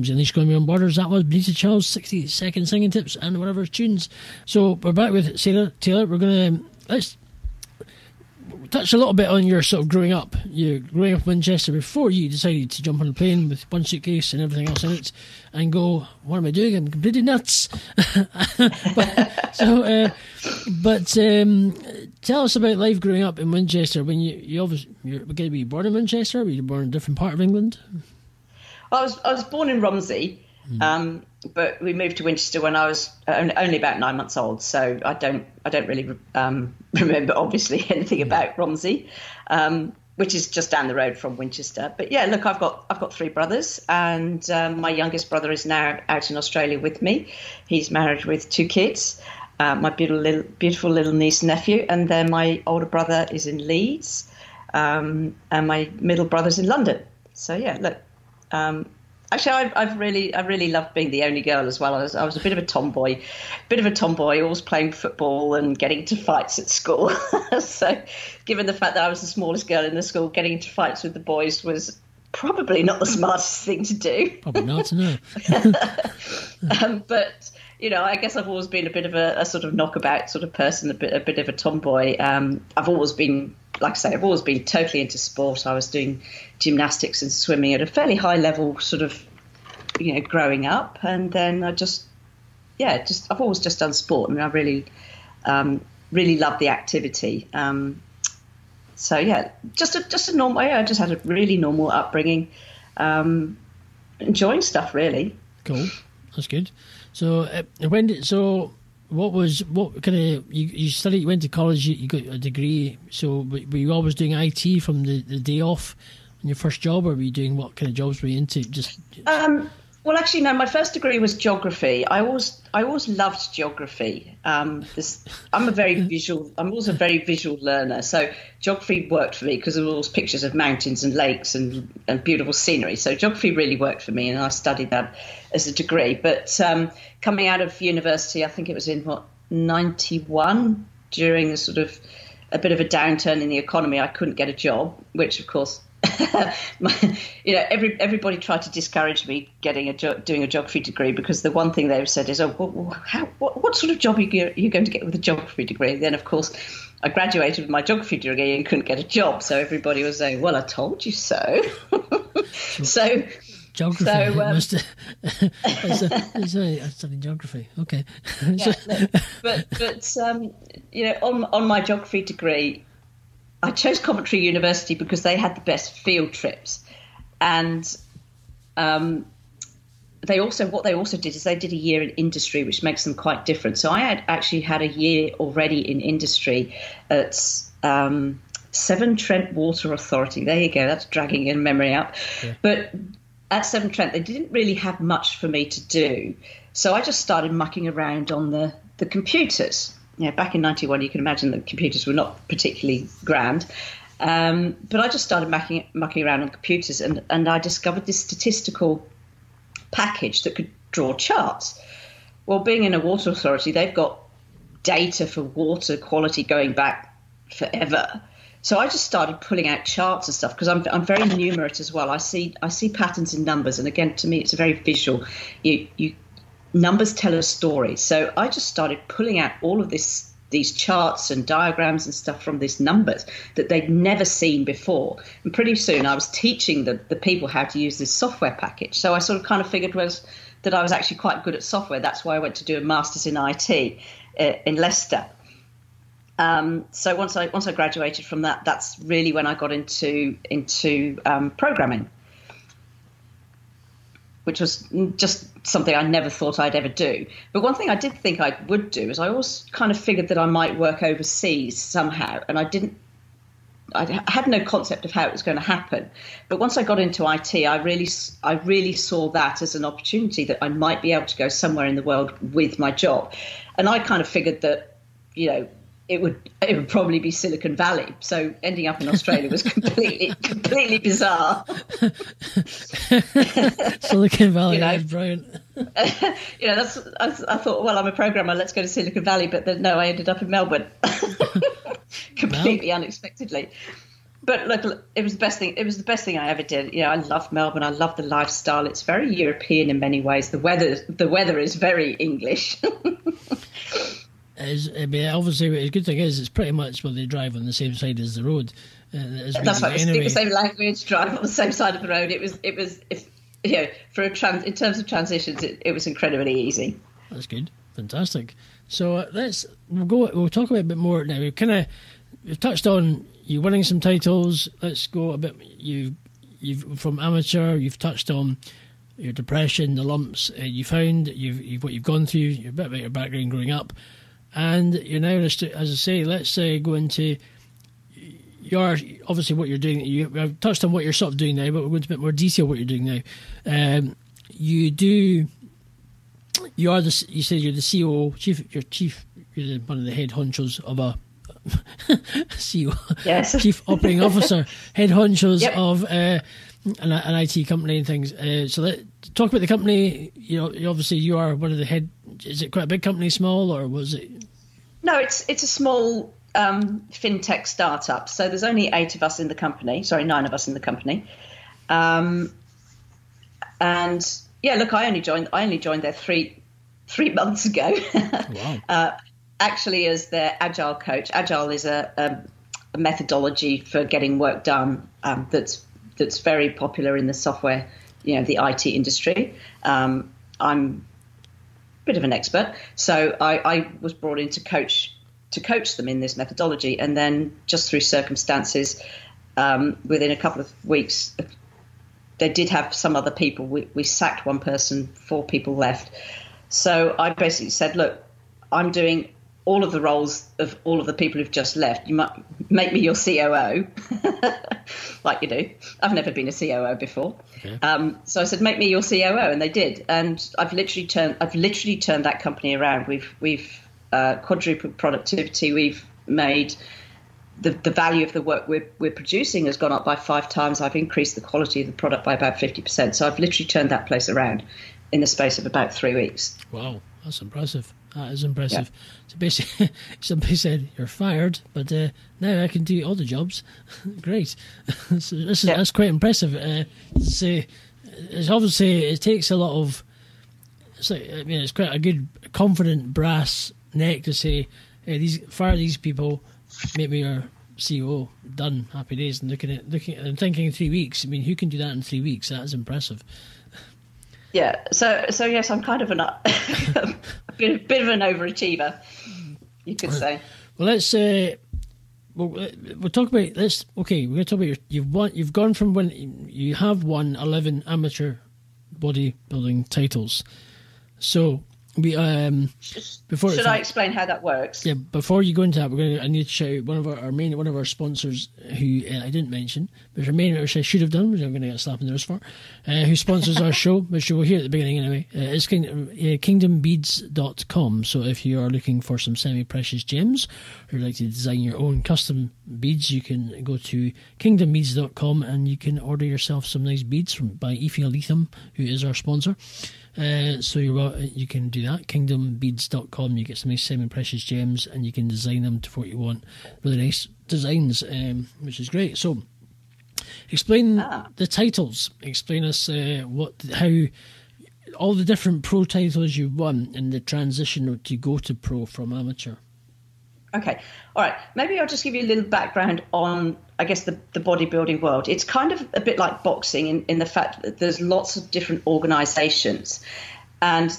Ramsey Unleashed Going Beyond Borders. That was Benita Charles, 60 second singing tips and whatever tunes. So we're back with Sarah Taylor. We're going to, let's touch a little bit on your sort of growing up. You growing up in Winchester before you decided to jump on a plane with one suitcase and everything else in it and go, what am I doing? I'm completely nuts. but, so, uh, but um, tell us about life growing up in Winchester. When you you obviously you're going to be born in Winchester, were you born in a different part of England? I was I was born in Romsey, um, but we moved to Winchester when I was only, only about nine months old. So I don't I don't really um, remember obviously anything about Romsey, um, which is just down the road from Winchester. But yeah, look, I've got I've got three brothers, and um, my youngest brother is now out in Australia with me. He's married with two kids. Uh, my beautiful little, beautiful little niece and nephew, and then my older brother is in Leeds, um, and my middle brother's in London. So yeah, look, um, actually, I've, I've really, I really loved being the only girl as well. I was, I was a bit of a tomboy, bit of a tomboy, always playing football and getting into fights at school. so, given the fact that I was the smallest girl in the school, getting into fights with the boys was probably not the smartest thing to do. Probably not, no. Um, but you know, I guess I've always been a bit of a, a sort of knockabout sort of person, a bit, a bit of a tomboy. Um, I've always been, like I say, I've always been totally into sport. I was doing gymnastics and swimming at a fairly high level, sort of, you know, growing up, and then I just, yeah, just I've always just done sport, and I really, um, really love the activity. Um, so yeah, just a just a normal. I just had a really normal upbringing, um, enjoying stuff really. Cool, that's good. So uh, when did so? What was what kind of you, you studied? You went to college. You, you got a degree. So were you always doing IT from the, the day off on your first job, or were you doing what kind of jobs were you into? Just Um, well, actually, no. My first degree was geography. I always, I always loved geography. Um, this, I'm a very visual. I'm also a very visual learner. So geography worked for me because there were all pictures of mountains and lakes and, and beautiful scenery. So geography really worked for me, and I studied that as a degree. But um, coming out of university, I think it was in what '91 during a sort of a bit of a downturn in the economy. I couldn't get a job, which of course my, you know, every everybody tried to discourage me getting a jo- doing a geography degree because the one thing they've said is, "Oh, well, how, what, what sort of job are you, are you going to get with a geography degree?" Then, of course, I graduated with my geography degree and couldn't get a job, so everybody was saying, "Well, I told you so." so, geography. So, um, must, a, it's studied geography. Okay. yeah, look, but but um, you know, on on my geography degree, I chose Coventry University because they had the best field trips, and um, they also what they also did is they did a year in industry, which makes them quite different. So I had actually had a year already in industry at. Um, Severn Trent Water Authority. There you go. That's dragging in memory up. But at Severn Trent, they didn't really have much for me to do. So I just started mucking around on the, the computers. Know, back in 91, you can imagine that computers were not particularly grand. Um, but I just started mucking, mucking around on computers and, and I discovered this statistical package that could draw charts. Well, being in a water authority, they've got data for water quality going back forever. So I just started pulling out charts and stuff because I'm I'm very numerate as well. I see I see patterns in numbers, and again, to me, it's a very visual. You you numbers tell a story. So I just started pulling out all of this these charts and diagrams and stuff from these numbers that they'd never seen before. And pretty soon I was teaching the, the people how to use this software package. So I sort of kind of figured was that I was actually quite good at software. That's why I went to do a master's in IT uh, in Leicester. Um, so once I once I graduated from that, that's really when I got into into um, programming, which was just something I never thought I'd ever do. But one thing I did think I would do is I always kind of figured that I might work overseas somehow, and I didn't. I had no concept of how it was going to happen, but once I got into IT, I really, I really saw that as an opportunity that I might be able to go somewhere in the world with my job, and I kind of figured that, you know, it would it would probably be Silicon Valley. So ending up in Australia was completely completely bizarre. Silicon Valley, You know. that's brilliant. you know, that's I, I thought, well, I'm a programmer, let's go to Silicon Valley, but then no, I ended up in Melbourne, completely unexpectedly. but look, it was the best thing. It was the best thing I ever did. You know, I love Melbourne. I love the lifestyle. It's very European in many ways. The weather, the weather is very English. Is, I mean, obviously, the good thing is it's pretty much where they drive on the same side as the road. Uh, as That's right. We speak anyway. the same language, drive on the same side of the road. It was, it was, if, you know, for a trans, in terms of transitions, it, it was incredibly easy. That's good, fantastic. So uh, let's we'll go. We'll talk about a bit more now. We've kind of we've touched on you winning some titles. Let's go a bit. You you've from amateur. You've touched on your depression, the lumps uh, you found. You've, you've what you've gone through. A bit about your background growing up, and you're now as I say. Let's say go into your obviously what you're doing. You I've touched on what you're sort of doing now, but we'll go into a bit more detail what you're doing now. Um, you do you are the you said you're the CEO chief you're chief you're the, one of the head honchos of a CEO Yes. chief operating officer head honchos Yep. of uh, an, an IT company and things uh, so let talk about the company you know obviously you are one of the head is it quite a big company small or was it No, it's it's a small um, fintech startup. So there's only eight of us in the company. Sorry, nine of us in the company. Um, and yeah, look, I only joined. I only joined there three three months ago. wow uh, actually, as their agile coach. Agile is a, a, a methodology for getting work done um, that's that's very popular in the software, you know, the IT industry. Um, I'm a bit of an expert, so I, I was brought in to coach to coach them in this methodology, and then just through circumstances, um, within a couple of weeks, they did have some other people. We, we sacked one person, four people left. So I basically said, look, I'm doing all of the roles of all of the people who've just left. You might make me your COO, like you do. I've never been a COO before. Um, so I said, make me your COO, and they did. And I've literally turned, I've literally turned that company around. We've we've uh, quadrupled productivity. We've made the, the value of the work we're, we're producing has gone up by five times. I've increased the quality of the product by about 50%. So I've literally turned that place around in the space of about three weeks. wow that's impressive that is impressive. So basically somebody said you're fired but uh, now I can do all the jobs. Great. So this is Yeah. that's quite impressive. Uh, it's, uh, it's obviously it takes a lot of it's like I mean it's quite a good confident brass neck to say hey, these fire these people make me your CEO done. Happy days. And looking at looking and thinking three weeks. I mean who can do that in three weeks? That is impressive Yeah. So so yes, I'm kind of an, a bit, bit of an overachiever, you could say. Well, let's uh, we'll, uh, we'll talk about this. Okay, we're going to talk about your, you've won. You've gone from when you have won eleven amateur bodybuilding titles. So we um before Should I explain how that works? yeah, before you go into that, we're going to. I need to shout out one of our, our main one of our sponsors who uh, I didn't mention, but our main which I should have done, which I'm going to get a slap in the wrist for, uh, who sponsors our show, which you will hear at the beginning anyway. Uh, is Kingdom, uh, kingdombeads.com. So if you are looking for some semi-precious gems, or you'd like to design your own custom beads, you can go to kingdombeads.com and you can order yourself some nice beads from by Ephi Aletham, who is our sponsor. Uh, so you're, wel- you can do that. Kingdombeads.com. You get some nice semi-precious gems, and you can design them to what you want. Really nice designs, um, which is great. So, explain the titles. Explain us uh, what, how, all the different pro titles you've won, and the transition to go to pro from amateur. Okay. All right. Maybe I'll just give you a little background on, I guess, the, the bodybuilding world. It's kind of a bit like boxing in, in the fact that there's lots of different organizations and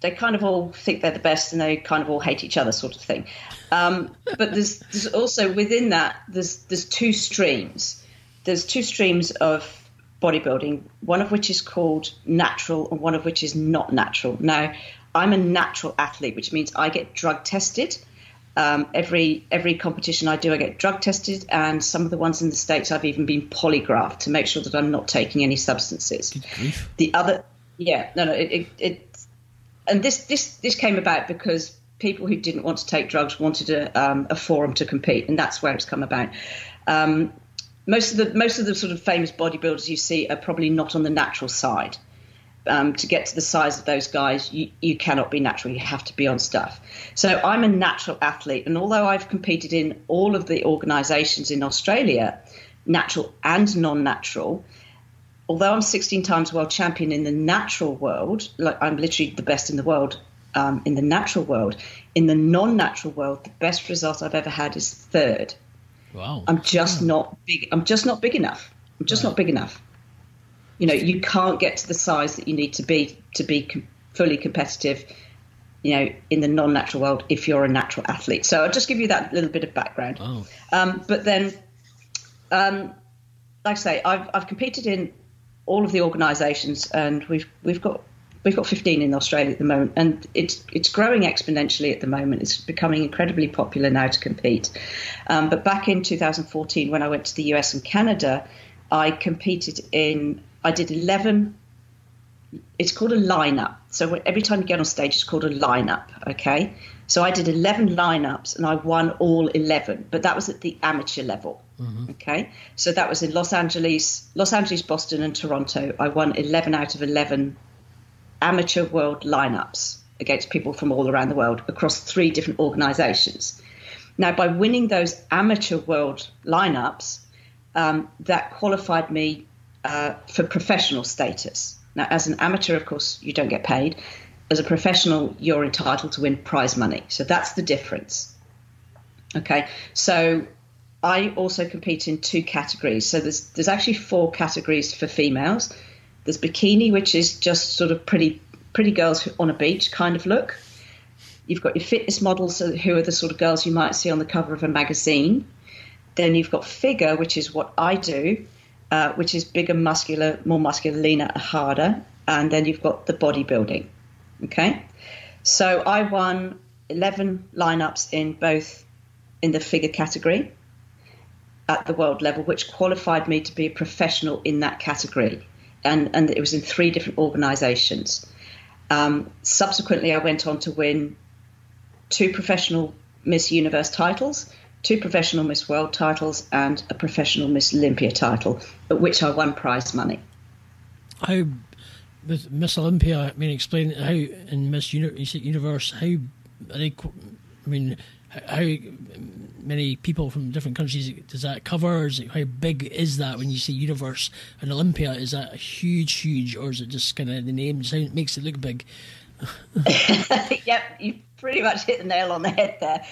they kind of all think they're the best and they kind of all hate each other, sort of thing. Um, but there's, there's also within that, there's, there's two streams. There's two streams of bodybuilding, one of which is called natural and one of which is not natural. Now, I'm a natural athlete, which means I get drug tested. Um, every every competition I do, I get drug tested, and some of the ones in the states, I've even been polygraphed to make sure that I'm not taking any substances. The other, yeah, no, no, it, it, it and this this this came about because people who didn't want to take drugs wanted a, um, a forum to compete, and that's where it's come about. Um, most of the most of the sort of famous bodybuilders you see are probably not on the natural side. Um, to get to the size of those guys, you, you cannot be natural. You have to be on stuff. So I'm a natural athlete, and although I've competed in all of the organisations in Australia, natural and non-natural. Although I'm 16 times world champion in the natural world, like I'm literally the best in the world um, in the natural world. In the non-natural world, the best result I've ever had is third. Wow. I'm just not big. I'm just not big enough. I'm just Right. not big enough. You know, you can't get to the size that you need to be to be com- fully competitive. You know, in the non-natural world, if you're a natural athlete. So I'll just give you that little bit of background. Wow. Um, but then, um, like I say, I've I've competed in all of the organisations, and we've we've got we've got 15 in Australia at the moment, and it's it's growing exponentially at the moment. It's becoming incredibly popular now to compete. Um, but back in 2014, when I went to the US and Canada, I competed in I did 11. It's called a lineup. So every time you get on stage, it's called a lineup. Okay. So I did 11 lineups and I won all 11, but that was at the amateur level. Okay. So that was in Los Angeles, Los Angeles, Boston, and Toronto. I won 11 out of 11 amateur world lineups against people from all around the world across three different organizations. Now, by winning those amateur world lineups, um, that qualified me uh, for professional status. Now, as an amateur, of course, you don't get paid. As a professional, you're entitled to win prize money. So that's the difference. Okay, so I also compete in two categories. So there's there's actually four categories for females. There's bikini, which is just sort of pretty pretty girls on a beach kind of look. You've got your fitness models, uh, who are the sort of girls you might see on the cover of a magazine. Then you've got figure, which is what I do, uh, which is bigger, muscular, more muscular, leaner, harder. And then you've got the bodybuilding. Okay, so I won 11 lineups in both in the figure category at the world level, which qualified me to be a professional in that category. And, and it was in three different organizations. Um, subsequently, I went on to win two professional Miss Universe titles, two professional Miss World titles, and a professional Miss Olympia title, at which I won prize money. How with Miss Olympia? I mean, explain how in Miss Uni- you said Universe. How are they? I mean, how many people from different countries does that cover? Is it, how big is that when you say Universe and Olympia? Is that a huge, huge, or is it just kind of the name sound makes it look big? yep, you pretty much hit the nail on the head there.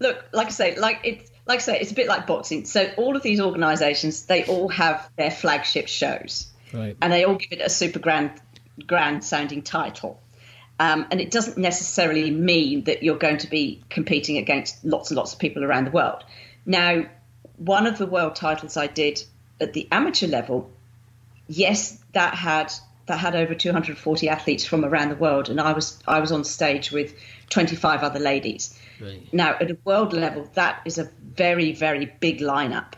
Look, like I say, like it's like I say, it's a bit like boxing. So all of these organisations, they all have their flagship shows, Right. and they all give it a super grand, grand sounding title. Um, and it doesn't necessarily mean that you're going to be competing against lots and lots of people around the world. Now, one of the world titles I did at the amateur level, yes, that had that had over 240 athletes from around the world, and I was I was on stage with 25 other ladies. Right. Now, at a world level, that is a very very big lineup.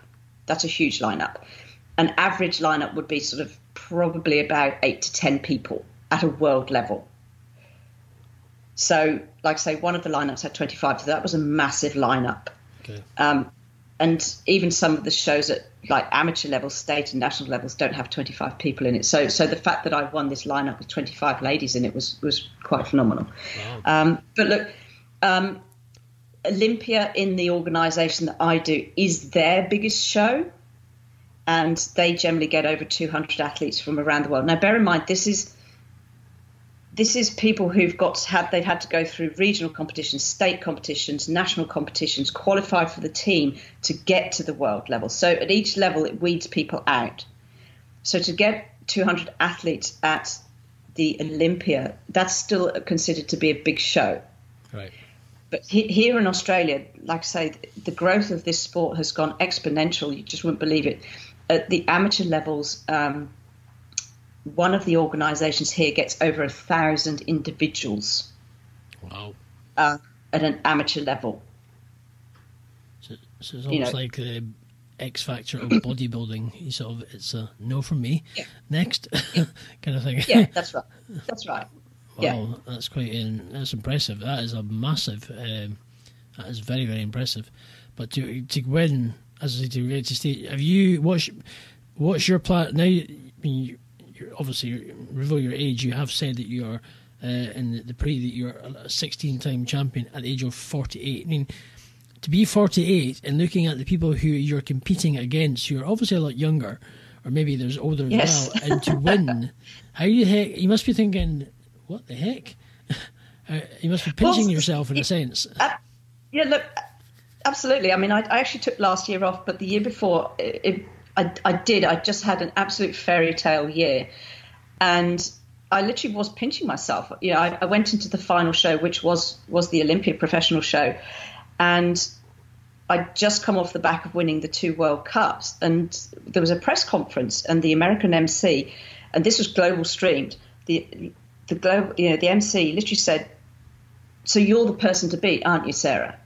That's a huge lineup. An average lineup would be sort of probably about eight to ten people at a world level. So, like I say, one of the lineups had 25, so that was a massive lineup. Okay. Um, and even some of the shows at like amateur levels, state and national levels, don't have 25 people in it. So, so the fact that I won this lineup with 25 ladies in it was was quite phenomenal. Um, but look, um, Olympia in the organisation that I do is their biggest show, and they generally get over 200 athletes from around the world. Now, bear in mind this is this is people who've got to have they've had to go through regional competitions, state competitions, national competitions, qualify for the team to get to the world level. So at each level, it weeds people out. So to get 200 athletes at the Olympia, that's still considered to be a big show. Right. But he, here in Australia, like I say, the growth of this sport has gone exponential. You just wouldn't believe it. At the amateur levels, um, one of the organisations here gets over a thousand individuals Wow. uh, at an amateur level. So, so it's You almost know- like the X factor of bodybuilding. You sort of it's a no from me. Yeah. Next, kind of thing. Yeah, that's right. That's right. Yeah. That's quite in, that's impressive. That is a massive. Um, that is very very impressive. But to to win, as I say, to get to state, have you what's what's your plan now? I mean, you, you're obviously reveal your age. You have said that you are uh, in the, the pre that you're a 16 time champion at the age of 48. I mean, to be 48 and looking at the people who you're competing against, who are obviously a lot younger, or maybe there's older Yes. as well, and to win, how you heck? You must be thinking, what the heck? Uh, you must be pinching Well, yourself in a it- sense. Yeah, look, absolutely. I mean, I, I actually took last year off, but the year before, it, it, I, I did. I just had an absolute fairy tale year, and I literally was pinching myself. You know, I, I went into the final show, which was was the Olympia professional show, and I'd just come off the back of winning the two World Cups, and there was a press conference, and the American MC, and this was global streamed. The the global, you know, the MC literally said, "So you're the person to beat, aren't you, Sarah?"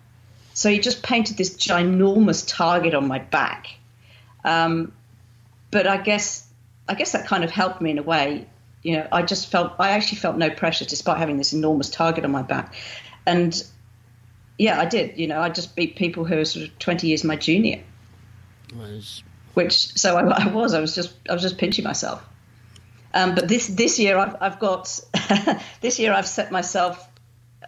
So he just painted this ginormous target on my back. Um, but I guess I guess that kind of helped me in a way. You know, I just felt I actually felt no pressure despite having this enormous target on my back, and yeah, I did. You know, I just beat people who were sort of twenty years my junior. Was- Which so I, I was. I was just I was just pinching myself. Um, but this this year I've I've got this year I've set myself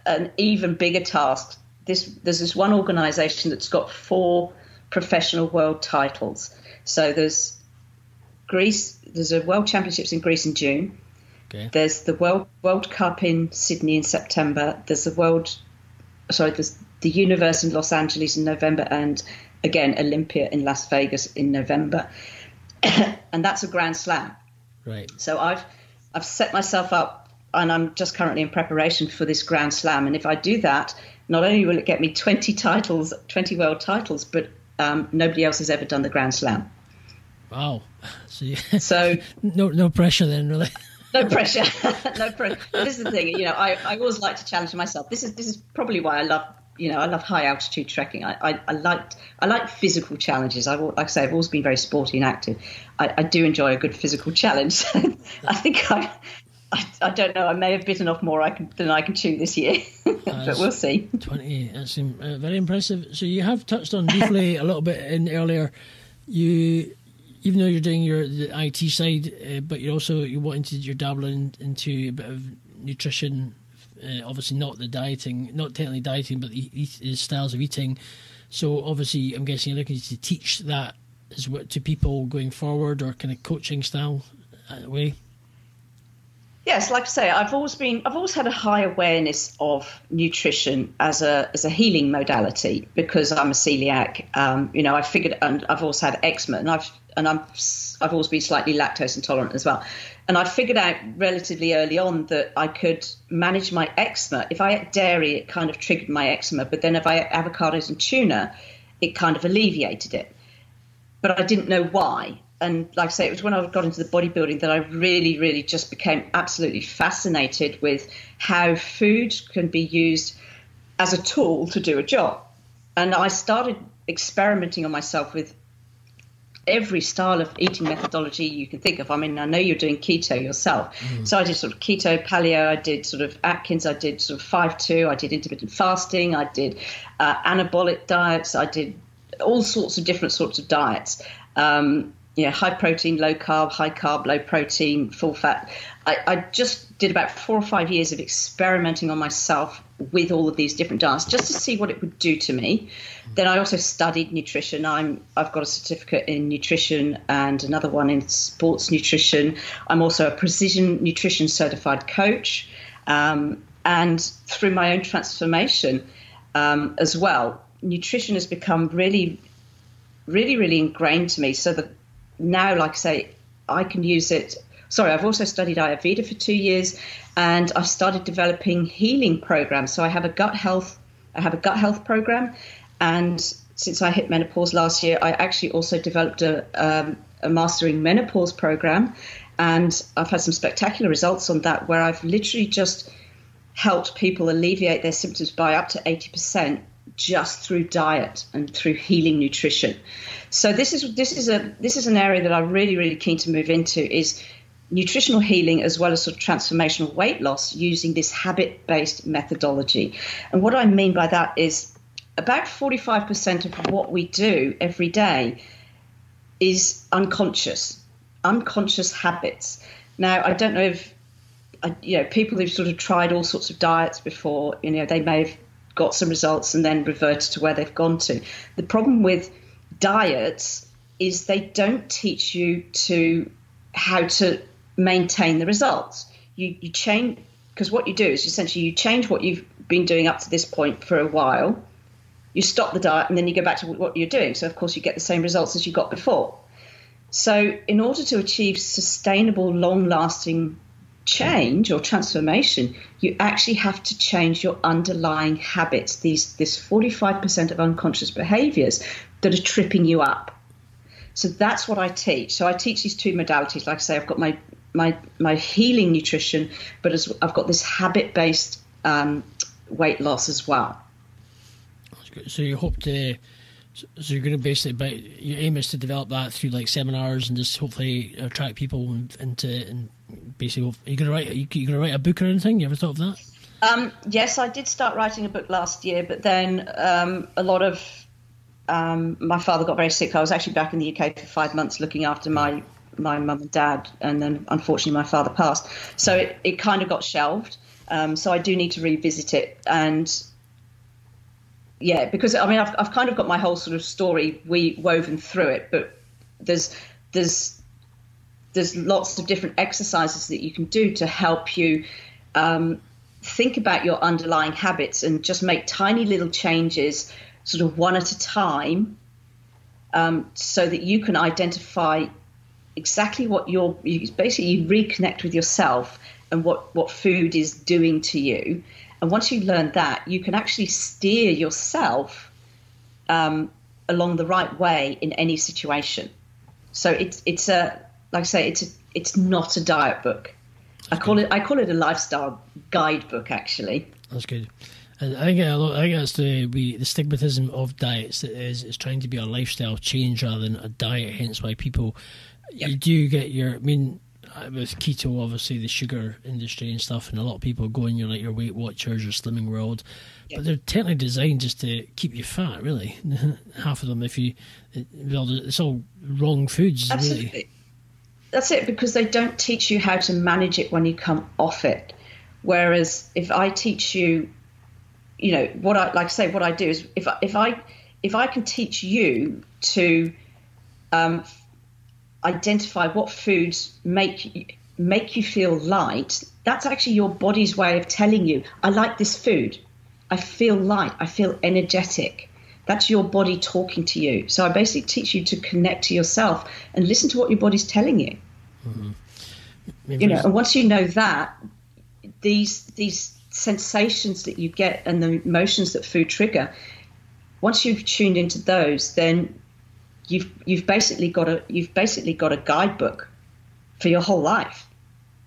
an even bigger task. This there's this one organisation that's got four professional world titles. So there's Greece. There's a World Championships in Greece in June. Okay. There's the World World Cup in Sydney in September. There's the World, sorry, there's the Universe in Los Angeles in November, and again Olympia in Las Vegas in November. and that's a Grand Slam. Right. So I've I've set myself up, and I'm just currently in preparation for this Grand Slam. And if I do that, not only will it get me 20 titles, 20 world titles, but um, nobody else has ever done the Grand Slam. Wow. So you, So no no pressure then, really. no pressure, no pressure. This is the thing, you know. I, I always like to challenge myself. This is this is probably why I love, you know, I love high altitude trekking. I I, I like I like physical challenges. I like I say, I've always been very sporty and active. I, I do enjoy a good physical challenge. I think I, I I don't know. I may have bitten off more I can, than I can chew this year, but we'll see. 20 that's uh, very impressive so you have touched on briefly a little bit in earlier you even though you're doing your the IT side uh, but you're also you wanting to you're dabbling into a bit of nutrition uh, obviously not the dieting not technically dieting but the, styles of eating. So obviously I'm guessing you're looking to teach that as to people going forward or kind of coaching style uh, way Yes, like I say, I've always been, I've always had a high awareness of nutrition as a as a healing modality because I'm a celiac. Um, you know, I figured, and I've always had eczema, and I've and I'm I've always been slightly lactose intolerant as well. And I figured out relatively early on that I could manage my eczema. If I ate dairy, it kind of triggered my eczema, but then if I ate avocados and tuna, it kind of alleviated it but I didn't know why. And like I say, it was when I got into the bodybuilding that I really, really just became absolutely fascinated with how food can be used as a tool to do a job. And I started experimenting on myself with every style of eating methodology you can think of. I mean, I know you're doing keto yourself. So I did sort of keto, paleo, I did sort of Atkins, I did sort of 5-2, I did intermittent fasting, I did uh, anabolic diets, I did all sorts of different sorts of diets. Um, you know, high protein, low carb, high carb, low protein, full fat. I, I just did about four or five years of experimenting on myself with all of these different diets just to see what it would do to me. Then I also studied nutrition. I'm I've got a certificate in nutrition and another one in sports nutrition. I'm also a precision nutrition certified coach. Um, and through my own transformation um, as well, nutrition has become really, really, really ingrained to me. So that now, like I say, I can use it. Sorry, I've also studied Ayurveda for two years, and I've started developing healing programs. So I have a gut health, I have a gut health program, and since I hit menopause last year, I actually also developed a, um, a mastering menopause program, and I've had some spectacular results on that, where I've literally just helped people alleviate their symptoms by up to 80% just through diet and through healing nutrition. So this is this is a this is an area that I'm really really keen to move into is nutritional healing as well as sort of transformational weight loss using this habit-based methodology. And what I mean by that is about 45% of what we do every day is unconscious, unconscious habits. Now, I don't know if you know people who've sort of tried all sorts of diets before. You know, they may have got some results and then reverted to where they've gone to. The problem with diets is they don't teach you to how to maintain the results. You, you change because what you do is essentially you change what you've been doing up to this point for a while. You stop the diet and then you go back to what you're doing. So of course you get the same results as you got before. So in order to achieve sustainable, long-lasting change or transformation, you actually have to change your underlying habits. These this 45% of unconscious behaviors that are tripping you up. So that's what I teach. So I teach these two modalities. Like I say, I've got my my my healing nutrition, but as, I've got this habit based um, weight loss as well. So you hope to. So you're going to basically, but your aim is to develop that through like seminars and just hopefully attract people into and basically. Are you going to write? Are you going to write a book or anything? You ever thought of that? Um, yes, I did start writing a book last year, but then um, a lot of um, my father got very sick. I was actually back in the UK for five months looking after my my mum and dad, and then unfortunately my father passed. So it, it kind of got shelved. Um, so I do need to revisit it, and yeah, because I mean I've I've kind of got my whole sort of story we woven through it, but there's there's there's lots of different exercises that you can do to help you um, think about your underlying habits and just make tiny little changes, sort of one at a time, um, so that you can identify exactly what you're you basically you reconnect with yourself and what what food is doing to you. And once you learn that you can actually steer yourself um, along the right way in any situation. So it's it's a like i say it's a, it's not a diet book i call it i call it a lifestyle guidebook actually That's good. And I think, a lot- I think that's the we, the stigmatism of diets that is is trying to be a lifestyle change rather than a diet. Hence, why people you do get your. I mean, uh, with keto, obviously the sugar industry and stuff, and a lot of people go in your like your Weight Watchers or Slimming World, but they're technically designed just to keep you fat. Really, half of them. If you, well, it's all wrong foods. Really. That's it, because they don't teach you how to manage it when you come off it. Whereas if I teach you, you know, what I like say, what I do is if if I if I can teach you to um, identify what foods make make you feel light, that's actually your body's way of telling you, I like this food. I feel light. I feel energetic. That's your body talking to you. So I basically teach you to connect to yourself and listen to what your body's telling you. Mm-hmm. Maybe You know, and once you know that, these these sensations that you get and the emotions that food trigger, once you've tuned into those, then you've you've basically got a you've basically got a guidebook for your whole life,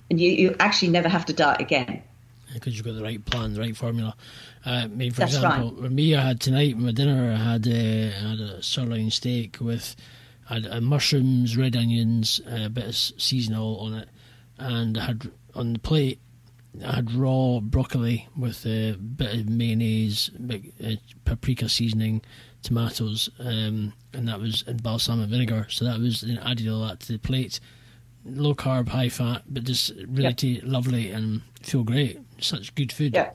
and you, you actually never have to diet again. because you've got the right plan, the right formula. Uh, maybe for That's example, with me, I had tonight my dinner. I had, uh, I had a sirloin steak with I had uh, mushrooms, red onions, a bit of seasonal on it, and I had on the plate. I had raw broccoli with a bit of mayonnaise, bit, uh, paprika seasoning, tomatoes, um, and that was in balsamic vinegar. So that was then added all that to the plate. Low carb, high fat, but just really Yep. ta- lovely and feel great. Such good food. Yeah.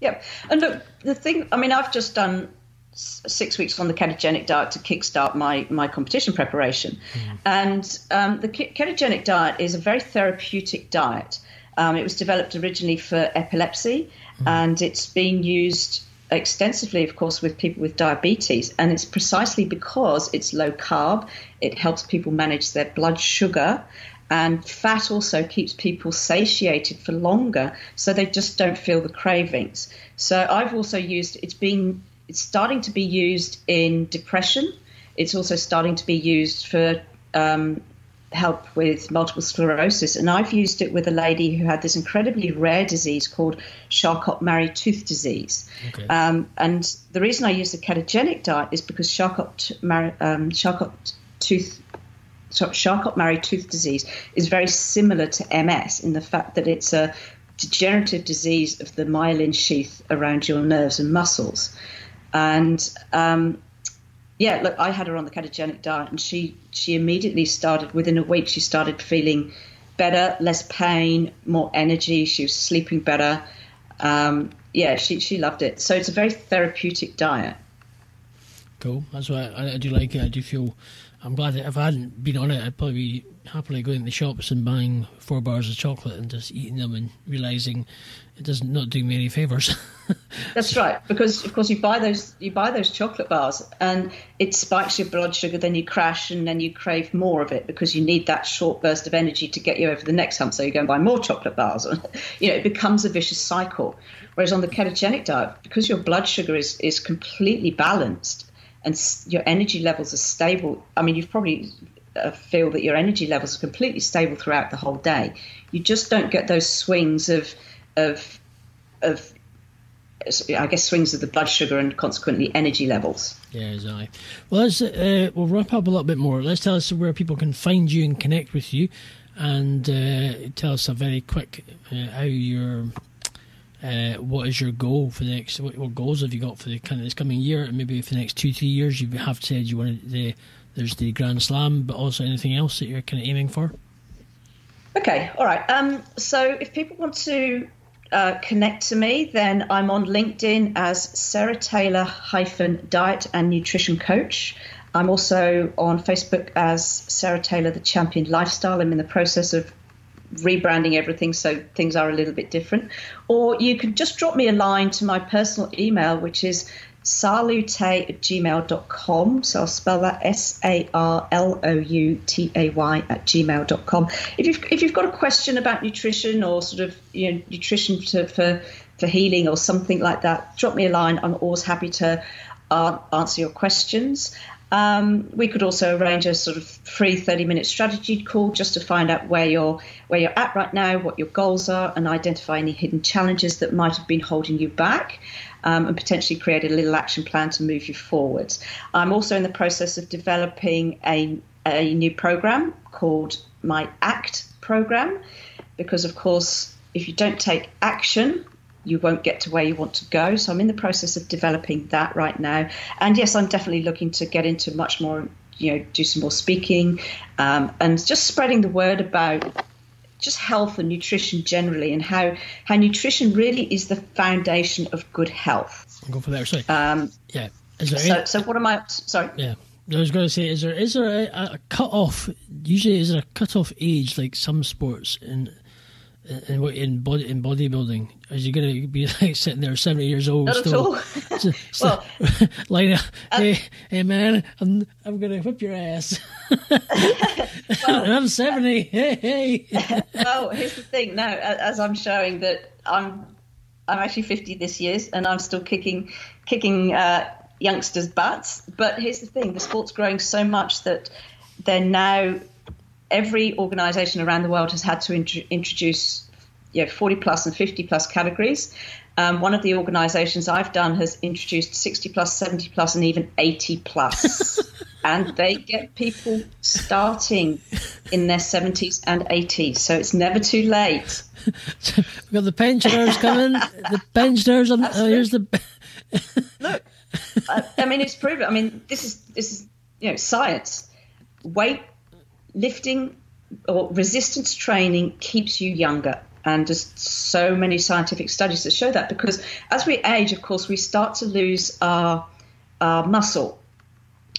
Yeah. And look, the thing, I mean, I've just done six weeks on the ketogenic diet to kickstart my, my competition preparation. And um, the ketogenic diet is a very therapeutic diet. Um, it was developed originally for epilepsy and it's been used extensively, of course, with people with diabetes. And it's precisely because it's low carb, it helps people manage their blood sugar. And fat also keeps people satiated for longer, so they just don't feel the cravings. So I've also used it's been it's starting to be used in depression. It's also starting to be used for um, help with multiple sclerosis. And I've used it with a lady who had this incredibly rare disease called Charcot-Marie tooth disease. Okay. Um, and the reason I use the ketogenic diet is because Charcot-Marie um, Charcot tooth Charcot-Marie tooth disease is very similar to MS in the fact that it's a degenerative disease of the myelin sheath around your nerves and muscles. And um, yeah, look, I had her on the ketogenic diet, and she she immediately started within a week. She started feeling better, less pain, more energy. She was sleeping better, um, yeah, she she loved it. So it's a very therapeutic diet. Cool. That's why I, I do like it. I do feel. I'm glad that if I hadn't been on it, I'd probably be happily going to the shops and buying four bars of chocolate and just eating them and realizing it does not do me any favors. That's right, because of course you buy those you buy those chocolate bars and it spikes your blood sugar, then you crash and then you crave more of it because you need that short burst of energy to get you over the next hump. So you go and buy more chocolate bars. you know, it becomes a vicious cycle. Whereas on the ketogenic diet, because your blood sugar is is completely balanced and your energy levels are stable. I mean, you've probably uh, feel that your energy levels are completely stable throughout the whole day. You just don't get those swings of of of I guess swings of the blood sugar and consequently energy levels. Yeah, exactly. Well, let's uh, we'll wrap up a little bit more. Let's tell us where people can find you and connect with you, and uh, tell us a very quick uh, how your uh, what is your goal for the next? What, what goals have you got for the kind of this coming year, and maybe for the next two three years? You have said you wanted the there's the Grand Slam, but also anything else that you're kind of aiming for. Okay, all right. Um, so if people want to uh, connect to me, then I'm on LinkedIn as Sarah Taylor hyphen Diet and Nutrition Coach. I'm also on Facebook as Sarah Taylor, the Champion Lifestyle. I'm in the process of rebranding everything so things are a little bit different. Or you can just drop me a line to my personal email, which is salute at gmail.com. So I'll spell that S A R L O U T A Y at gmail.com. If you've, if you've got a question about nutrition or sort of you know, nutrition to, for, for healing or something like that, drop me a line. I'm always happy to uh, answer your questions. Um, we could also arrange a sort of free 30 minute strategy call just to find out where you're where you're at right now, what your goals are, and identify any hidden challenges that might have been holding you back, um, and potentially create a little action plan to move you forwards. I'm also in the process of developing a, a new program called my ACT program, because of course, if you don't take action, you won't get to where you want to go. So I'm in the process of developing that right now. And yes, I'm definitely looking to get into much more, you know, do some more speaking um, and just spreading the word about just health and nutrition generally and how, how nutrition really is the foundation of good health. I'll go for that. Sorry. Um, yeah. Is there so, any- so what am I, sorry? Yeah. I was going to say, is there is there a, a cut off? Usually, is there a cut off age like some sports in in in, in body in bodybuilding? Is you going to be like sitting there seventy years old Not at still? all. still- still- like, hey, hey, man, I'm I'm going to whip your ass. I'm seventy. Hey, hey. well, here's the thing. Now, as I'm showing that I'm, I'm actually 50 this year, and I'm still kicking, kicking uh, youngsters' butts. But here's the thing: the sport's growing so much that they're now every organisation around the world has had to int- introduce, you know, 40 plus and 50 plus categories. Um, one of the organisations I've done has introduced 60 plus, 70 plus, and even 80 plus. and they get people starting in their 70s and 80s. So it's never too late. We've got the pensioners coming. The pensioners. On, oh, here's the. Look, I, I mean, it's proven. I mean, this is this is you know science. Weight lifting or resistance training keeps you younger. And just so many scientific studies that show that because as we age, of course, we start to lose our, our muscle.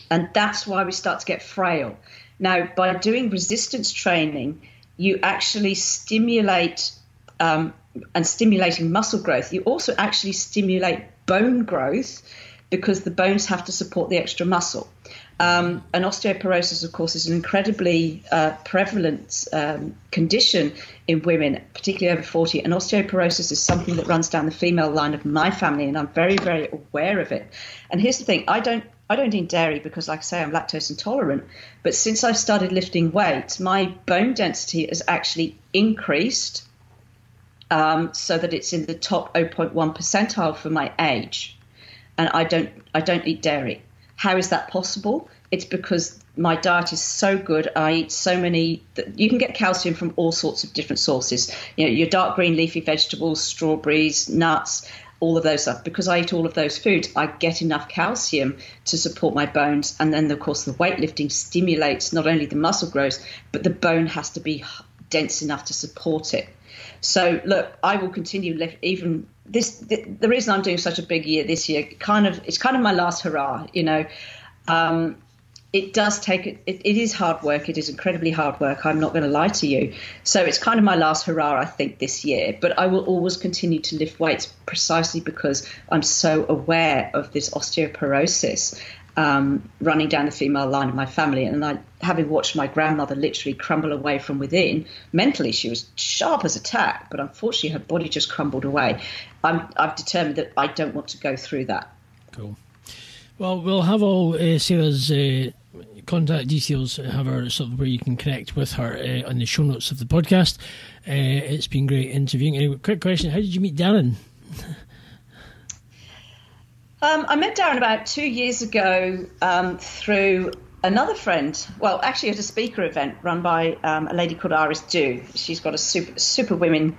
And that's why we start to get frail. Now, by doing resistance training, you actually stimulate um, and stimulating muscle growth. You also actually stimulate bone growth because the bones have to support the extra muscle. Um, and osteoporosis, of course, is an incredibly uh, prevalent um, condition in women, particularly over 40. And osteoporosis is something that runs down the female line of my family, and I'm very, very aware of it. And here's the thing: I don't, I don't eat dairy because, like I say, I'm lactose intolerant. But since I've started lifting weights, my bone density has actually increased, um, so that it's in the top 0.1 percentile for my age. And I don't, I don't eat dairy. How is that possible? It's because my diet is so good. I eat so many. You can get calcium from all sorts of different sources. You know, your dark green leafy vegetables, strawberries, nuts, all of those stuff. Because I eat all of those foods, I get enough calcium to support my bones. And then, of course, the weightlifting stimulates not only the muscle growth, but the bone has to be dense enough to support it. So, look, I will continue lift, even this the, the reason I'm doing such a big year this year kind of it's kind of my last hurrah. You know, um, it does take it, it is hard work. It is incredibly hard work. I'm not going to lie to you. So it's kind of my last hurrah, I think, this year. But I will always continue to lift weights precisely because I'm so aware of this osteoporosis um, running down the female line of my family. And I, having watched my grandmother literally crumble away from within, mentally she was sharp as a tack, but unfortunately her body just crumbled away. I'm, I've determined that I don't want to go through that. Cool. Well, we'll have all uh, Sarah's uh, contact details, have her sort of where you can connect with her uh, on the show notes of the podcast. Uh, it's been great interviewing. Anyway, quick question: How did you meet Darren? Um, I met Darren about two years ago um, through another friend. Well, actually, at a speaker event run by um, a lady called Iris Dew. She's got a super, super women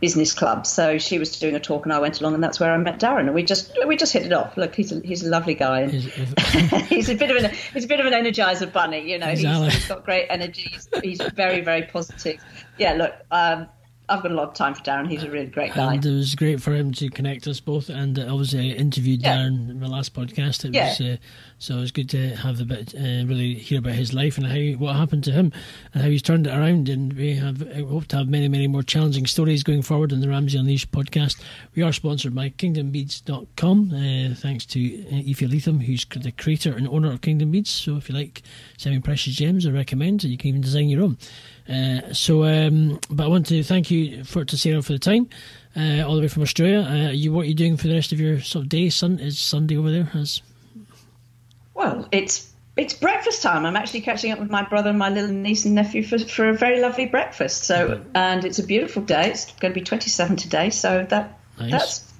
business club. So she was doing a talk, and I went along, and that's where I met Darren. And we just we just hit it off. Look, he's a, he's a lovely guy. And he's a bit of an he's a bit of an energizer bunny. You know, he's, he's got great energy. He's, he's very very positive. Yeah, look. Um, I've got a lot of time for Darren. He's a really great guy. And it was great for him to connect us both. And I was uh, interviewed Yeah. Darren in my last podcast. It Yeah. was uh, so it was good to have a bit, uh, really hear about his life and how what happened to him and how he's turned it around. And we have I hope to have many, many more challenging stories going forward in the Ramsey Unleashed podcast. We are sponsored by KingdomBeads.com. Uh, thanks to uh, Aoife Leatham, who's the creator and owner of Kingdom Beads. So if you like semi precious gems, I recommend. It. You can even design your own. Uh, so, um, but I want to thank you for to Sarah for the time, uh, all the way from Australia. Uh, you what are you doing for the rest of your sort of day? Sun is Sunday over there. As Well, it's it's breakfast time. I'm actually catching up with my brother and my little niece and nephew for, for a very lovely breakfast. So, and it's a beautiful day. It's going to be 27 today. So that Nice. that's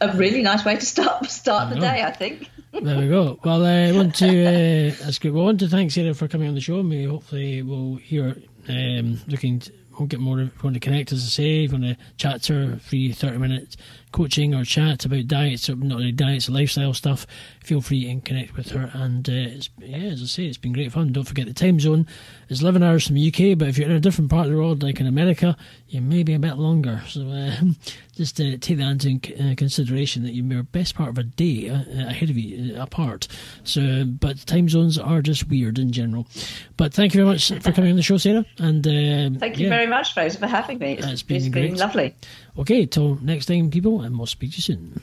a really nice way to start start the day. I think. there we go. Well, uh, I want to uh, that's good. Well, I want to thank Sarah for coming on the show. We hopefully will hear um, looking. To, we'll get more. Want to connect, as I say, want to chat to her, free thirty minute coaching or chat about diets not only diets, lifestyle stuff. Feel free and connect with her. And uh, it's, yeah, as I say, it's been great fun. Don't forget the time zone is eleven hours from the UK, but if you're in a different part of the world, like in America, you may be a bit longer. So uh, just uh, take that into uh, consideration that you're best part of a day uh, ahead of you, uh, apart. So, but time zones are just weird in general. But thank you very much for coming on the show, Sarah. And um, Thank you yeah. very much, Fraser, for having me. It's, It's been it's been lovely. Okay, till next time, people, and we'll speak to you soon.